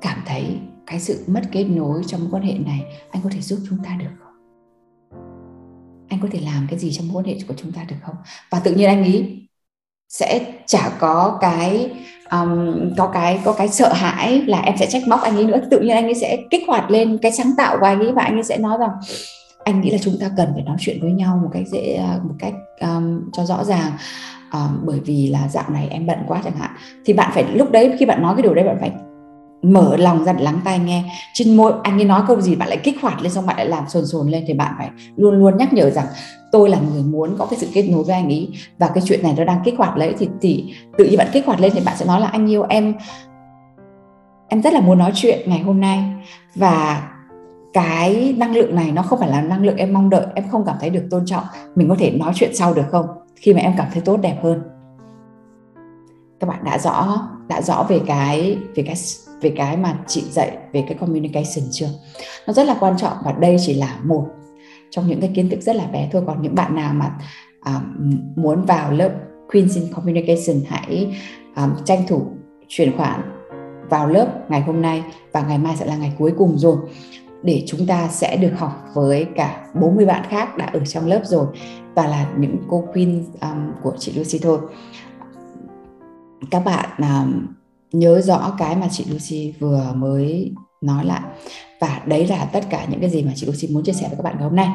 cảm thấy cái sự mất kết nối trong mối quan hệ này, anh có thể giúp chúng ta được không? Anh có thể làm cái gì trong mối quan hệ của chúng ta được không? Và tự nhiên anh nghĩ sẽ chả có cái um, có cái có cái sợ hãi là em sẽ trách móc anh ấy nữa. Tự nhiên anh ấy sẽ kích hoạt lên cái sáng tạo của anh ấy và anh ấy sẽ nói rằng anh nghĩ là chúng ta cần phải nói chuyện với nhau một cách dễ một cách um, cho rõ ràng. Um, bởi vì là dạo này em bận quá chẳng hạn. Thì bạn phải lúc đấy khi bạn nói cái điều đấy bạn phải mở lòng ra để lắng tai nghe. Trên môi anh ấy nói câu gì bạn lại kích hoạt lên xong bạn lại làm sồn sồn lên thì bạn phải luôn luôn nhắc nhở rằng tôi là người muốn có cái sự kết nối với anh ấy. Và cái chuyện này nó đang kích hoạt lấy thì, thì tự nhiên bạn kích hoạt lên thì bạn sẽ nói là anh yêu em. Em rất là muốn nói chuyện ngày hôm nay. Và cái năng lượng này nó không phải là năng lượng em mong đợi em không cảm thấy được tôn trọng. Mình có thể nói chuyện sau được không? Khi mà em cảm thấy tốt đẹp hơn. Các bạn đã rõ đã rõ về cái về cái về cái mà chị dạy về cái communication chưa? Nó rất là quan trọng và đây chỉ là một trong những cái kiến thức rất là bé thôi. Còn những bạn nào mà à, muốn vào lớp Queens in Communication hãy à, tranh thủ chuyển khoản vào lớp ngày hôm nay và ngày mai sẽ là ngày cuối cùng rồi để chúng ta sẽ được học với cả 40 bạn khác đã ở trong lớp rồi và là những cô Queen um, của chị Lucy thôi. Các bạn um, nhớ rõ cái mà chị Lucy vừa mới nói lại. Và đấy là tất cả những cái gì mà chị Lucy muốn chia sẻ với các bạn ngày hôm nay.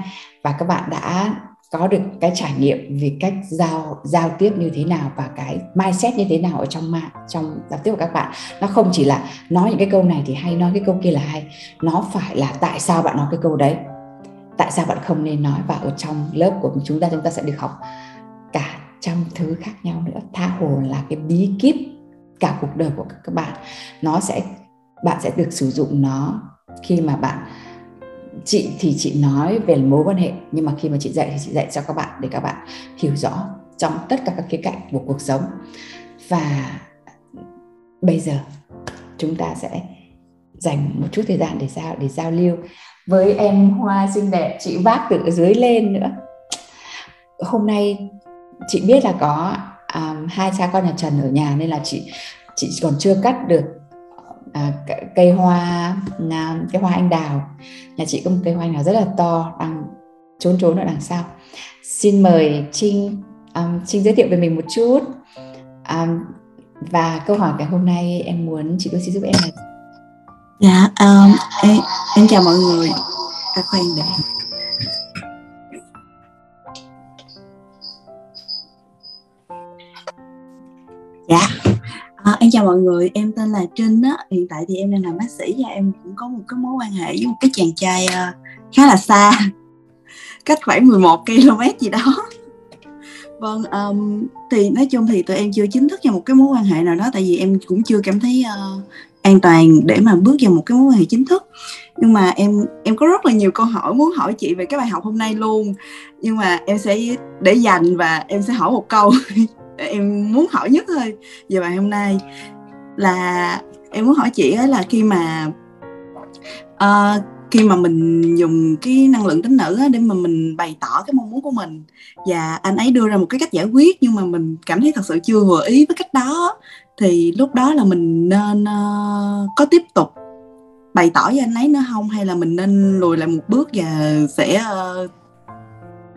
Và các bạn đã có được cái trải nghiệm về cách giao giao tiếp như thế nào và cái mindset như thế nào ở trong mạng, trong giao tiếp của các bạn. Nó không chỉ là nói những cái câu này thì hay, nói cái câu kia là hay. Nó phải là tại sao bạn nói cái câu đấy? Tại sao bạn không nên nói? Và ở trong lớp của chúng ta chúng ta sẽ được học cả trăm thứ khác nhau nữa. Tha hồ là cái bí kíp cả cuộc đời của các bạn, nó sẽ, bạn sẽ được sử dụng nó khi mà bạn, chị thì chị nói về mối quan hệ, nhưng mà khi mà chị dạy thì chị dạy cho các bạn để các bạn hiểu rõ trong tất cả các khía cạnh của cuộc sống. Và bây giờ chúng ta sẽ dành một chút thời gian để giao để giao lưu với em hoa xinh đẹp, chị vác từ dưới lên nữa. Hôm nay chị biết là có um, hai cha con nhà Trần ở nhà nên là chị chị còn chưa cắt được à, cây hoa à, cái hoa anh đào. Nhà chị có một cây hoa anh đào rất là to đang trốn trốn ở đằng sau. Xin mời trinh um, trinh giới thiệu về mình một chút. Um, và câu hỏi ngày hôm nay em muốn chị Lucy giúp em là dạ um, em, em chào mọi người. À, khoan để dạ. À, em chào mọi người em tên là trinh á. Hiện tại thì em đang làm bác sĩ và em cũng có một cái mối quan hệ với một cái chàng trai uh, khá là xa cách khoảng 11 km gì đó. Vâng um, thì nói chung thì tụi em chưa chính thức vào một cái mối quan hệ nào đó tại vì em cũng chưa cảm thấy uh, an toàn để mà bước vào một cái mối quan hệ chính thức. Nhưng mà em em có rất là nhiều câu hỏi muốn hỏi chị về cái bài học hôm nay luôn. Nhưng mà em sẽ để dành và em sẽ hỏi một câu. em muốn hỏi nhất thôi. Về bài hôm nay là em muốn hỏi chị ấy là khi mà uh, khi mà mình dùng cái năng lượng tính nữ để mà mình bày tỏ cái mong muốn của mình và anh ấy đưa ra một cái cách giải quyết nhưng mà mình cảm thấy thật sự chưa vừa ý với cách đó thì lúc đó là mình nên uh, có tiếp tục bày tỏ với anh ấy nữa không? Hay là mình nên lùi lại một bước và sẽ uh,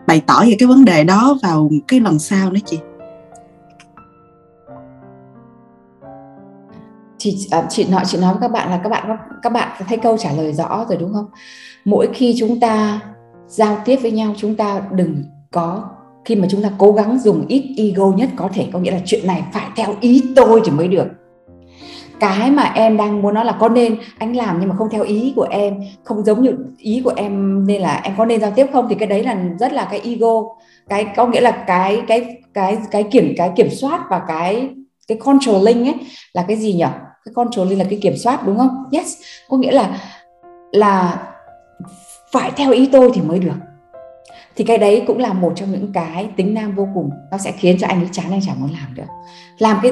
bày tỏ về cái vấn đề đó vào cái lần sau nữa chị? Chị à, chị nói chị nói với các bạn là các bạn các bạn thấy câu trả lời rõ rồi đúng không? Mỗi khi chúng ta giao tiếp với nhau chúng ta đừng có khi mà chúng ta cố gắng dùng ít ego nhất có thể có nghĩa là chuyện này phải theo ý tôi thì mới được. Cái mà em đang muốn nói là có nên anh làm nhưng mà không theo ý của em không giống như ý của em nên là em có nên giao tiếp không? Thì cái đấy là rất là cái ego cái có nghĩa là cái cái cái cái kiểm cái kiểm soát và cái cái controlling ấy là cái gì nhỉ cái controlling là cái kiểm soát, đúng không? Yes. Có nghĩa là là phải theo ý tôi thì mới được. Thì cái đấy cũng là một trong những cái tính nam vô cùng. Nó sẽ khiến cho anh ấy chán, anh chẳng muốn làm được. Làm cái,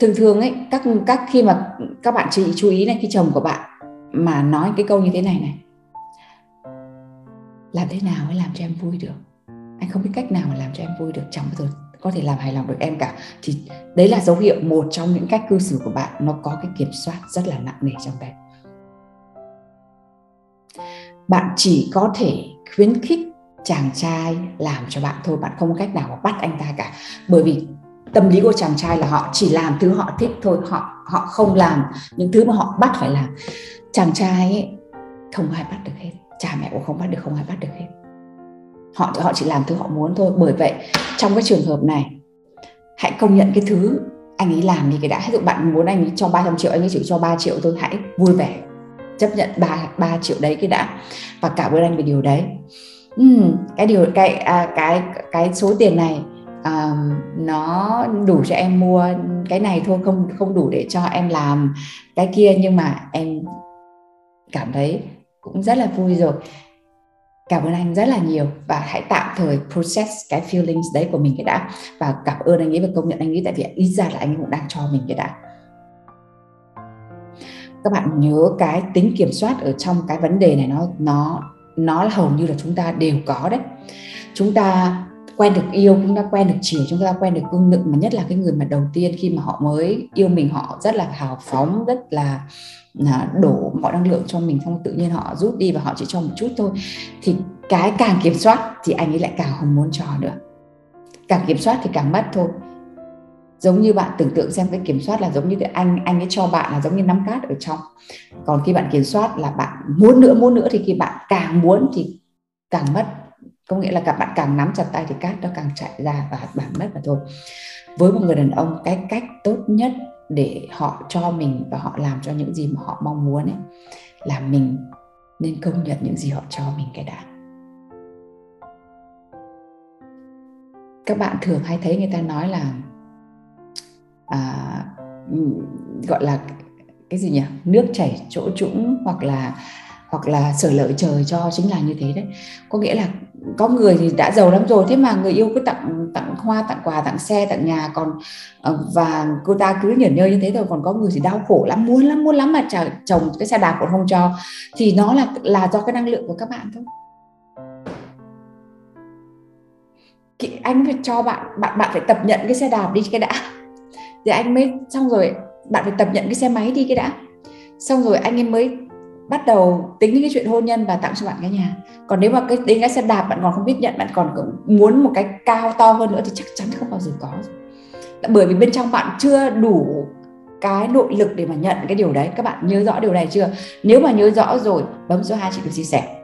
thường thường ấy, các các khi mà các bạn chị chú ý này khi chồng của bạn mà nói cái câu như thế này này. Làm thế nào mới làm cho em vui được? Anh không biết cách nào mà làm cho em vui được chẳng bao giờ có thể làm hài lòng được em cả. Thì đấy là dấu hiệu một trong những cách cư xử của bạn nó có cái kiểm soát rất là nặng nề trong đấy bạn chỉ có thể khuyến khích chàng trai làm cho bạn thôi bạn không có cách nào mà bắt anh ta cả. Bởi vì tâm lý của chàng trai là họ chỉ làm thứ họ thích thôi họ họ không làm những thứ mà họ bắt phải làm. Chàng trai ấy, không ai bắt được hết cha mẹ cũng không bắt được không ai bắt được hết họ họ chỉ làm thứ họ muốn thôi. Bởi vậy trong cái trường hợp này hãy công nhận cái thứ anh ấy làm đi cái đã. Ví dụ bạn muốn anh ấy cho 300 triệu anh ấy chỉ cho 3 triệu thôi hãy vui vẻ chấp nhận 3, 3 triệu đấy cái đã. Và cảm ơn anh về điều đấy. Uhm, cái điều cái à, cái cái số tiền này à, nó đủ cho em mua cái này thôi không không đủ để cho em làm cái kia. Nhưng mà em cảm thấy cũng rất là vui rồi cảm ơn anh rất là nhiều và hãy tạm thời process cái feelings đấy của mình cái đã. Và cảm ơn anh ấy và công nhận anh ấy, tại vì ít ra là anh ấy cũng đang cho mình cái đã. Các bạn nhớ cái tính kiểm soát ở trong cái vấn đề này, nó nó nó là hầu như là chúng ta đều có đấy. Chúng ta quen được yêu, chúng ta quen được chiều, chúng ta quen được cưng nựng mà nhất là cái người mà đầu tiên khi mà họ mới yêu mình, họ rất là hào phóng, rất là À, đổ mọi năng lượng cho mình xong tự nhiên họ rút đi và họ chỉ cho một chút thôi, thì cái càng kiểm soát thì anh ấy lại càng không muốn cho nữa. Càng kiểm soát thì càng mất thôi. Giống như bạn tưởng tượng xem cái kiểm soát là giống như cái anh anh ấy cho bạn là giống như nắm cát ở trong. Còn khi bạn kiểm soát là bạn muốn nữa muốn nữa thì khi bạn càng muốn thì càng mất. Có nghĩa là các bạn càng nắm chặt tay thì cát nó càng chạy ra và bạn mất mà thôi. Với một người đàn ông, cái cách tốt nhất để họ cho mình và họ làm cho những gì mà họ mong muốn ấy là mình nên công nhận những gì họ cho mình cái đã. Các bạn thường hay thấy người ta nói là à, ừ, gọi là cái gì nhỉ? Nước chảy chỗ trũng hoặc là hoặc là sở lợi trời cho chính là như thế đấy. Có nghĩa là có người thì đã giàu lắm rồi, thế mà người yêu cứ tặng tặng hoa, tặng quà, tặng xe, tặng nhà, còn ờ, và cô ta cứ nhởn nhơ như thế thôi, còn có người thì đau khổ lắm, muốn lắm muốn lắm mà chồng cái xe đạp còn không cho. Thì nó là là do cái năng lượng của các bạn thôi. Anh phải cho bạn bạn bạn phải tập nhận cái xe đạp đi cái đã. Thì anh mới, xong rồi, bạn phải tập nhận cái xe máy đi cái đã. Xong rồi anh em mới bắt đầu tính đến cái chuyện hôn nhân và tặng cho bạn cái nhà. Còn nếu mà cái đến cái xe đạp bạn còn không biết nhận, bạn còn muốn một cái cao to hơn nữa thì chắc chắn không bao giờ có. Bởi vì bên trong bạn chưa đủ cái nội lực để mà nhận cái điều đấy. Các bạn nhớ rõ điều này chưa? Nếu mà nhớ rõ rồi, bấm số 2 chị được chia sẻ.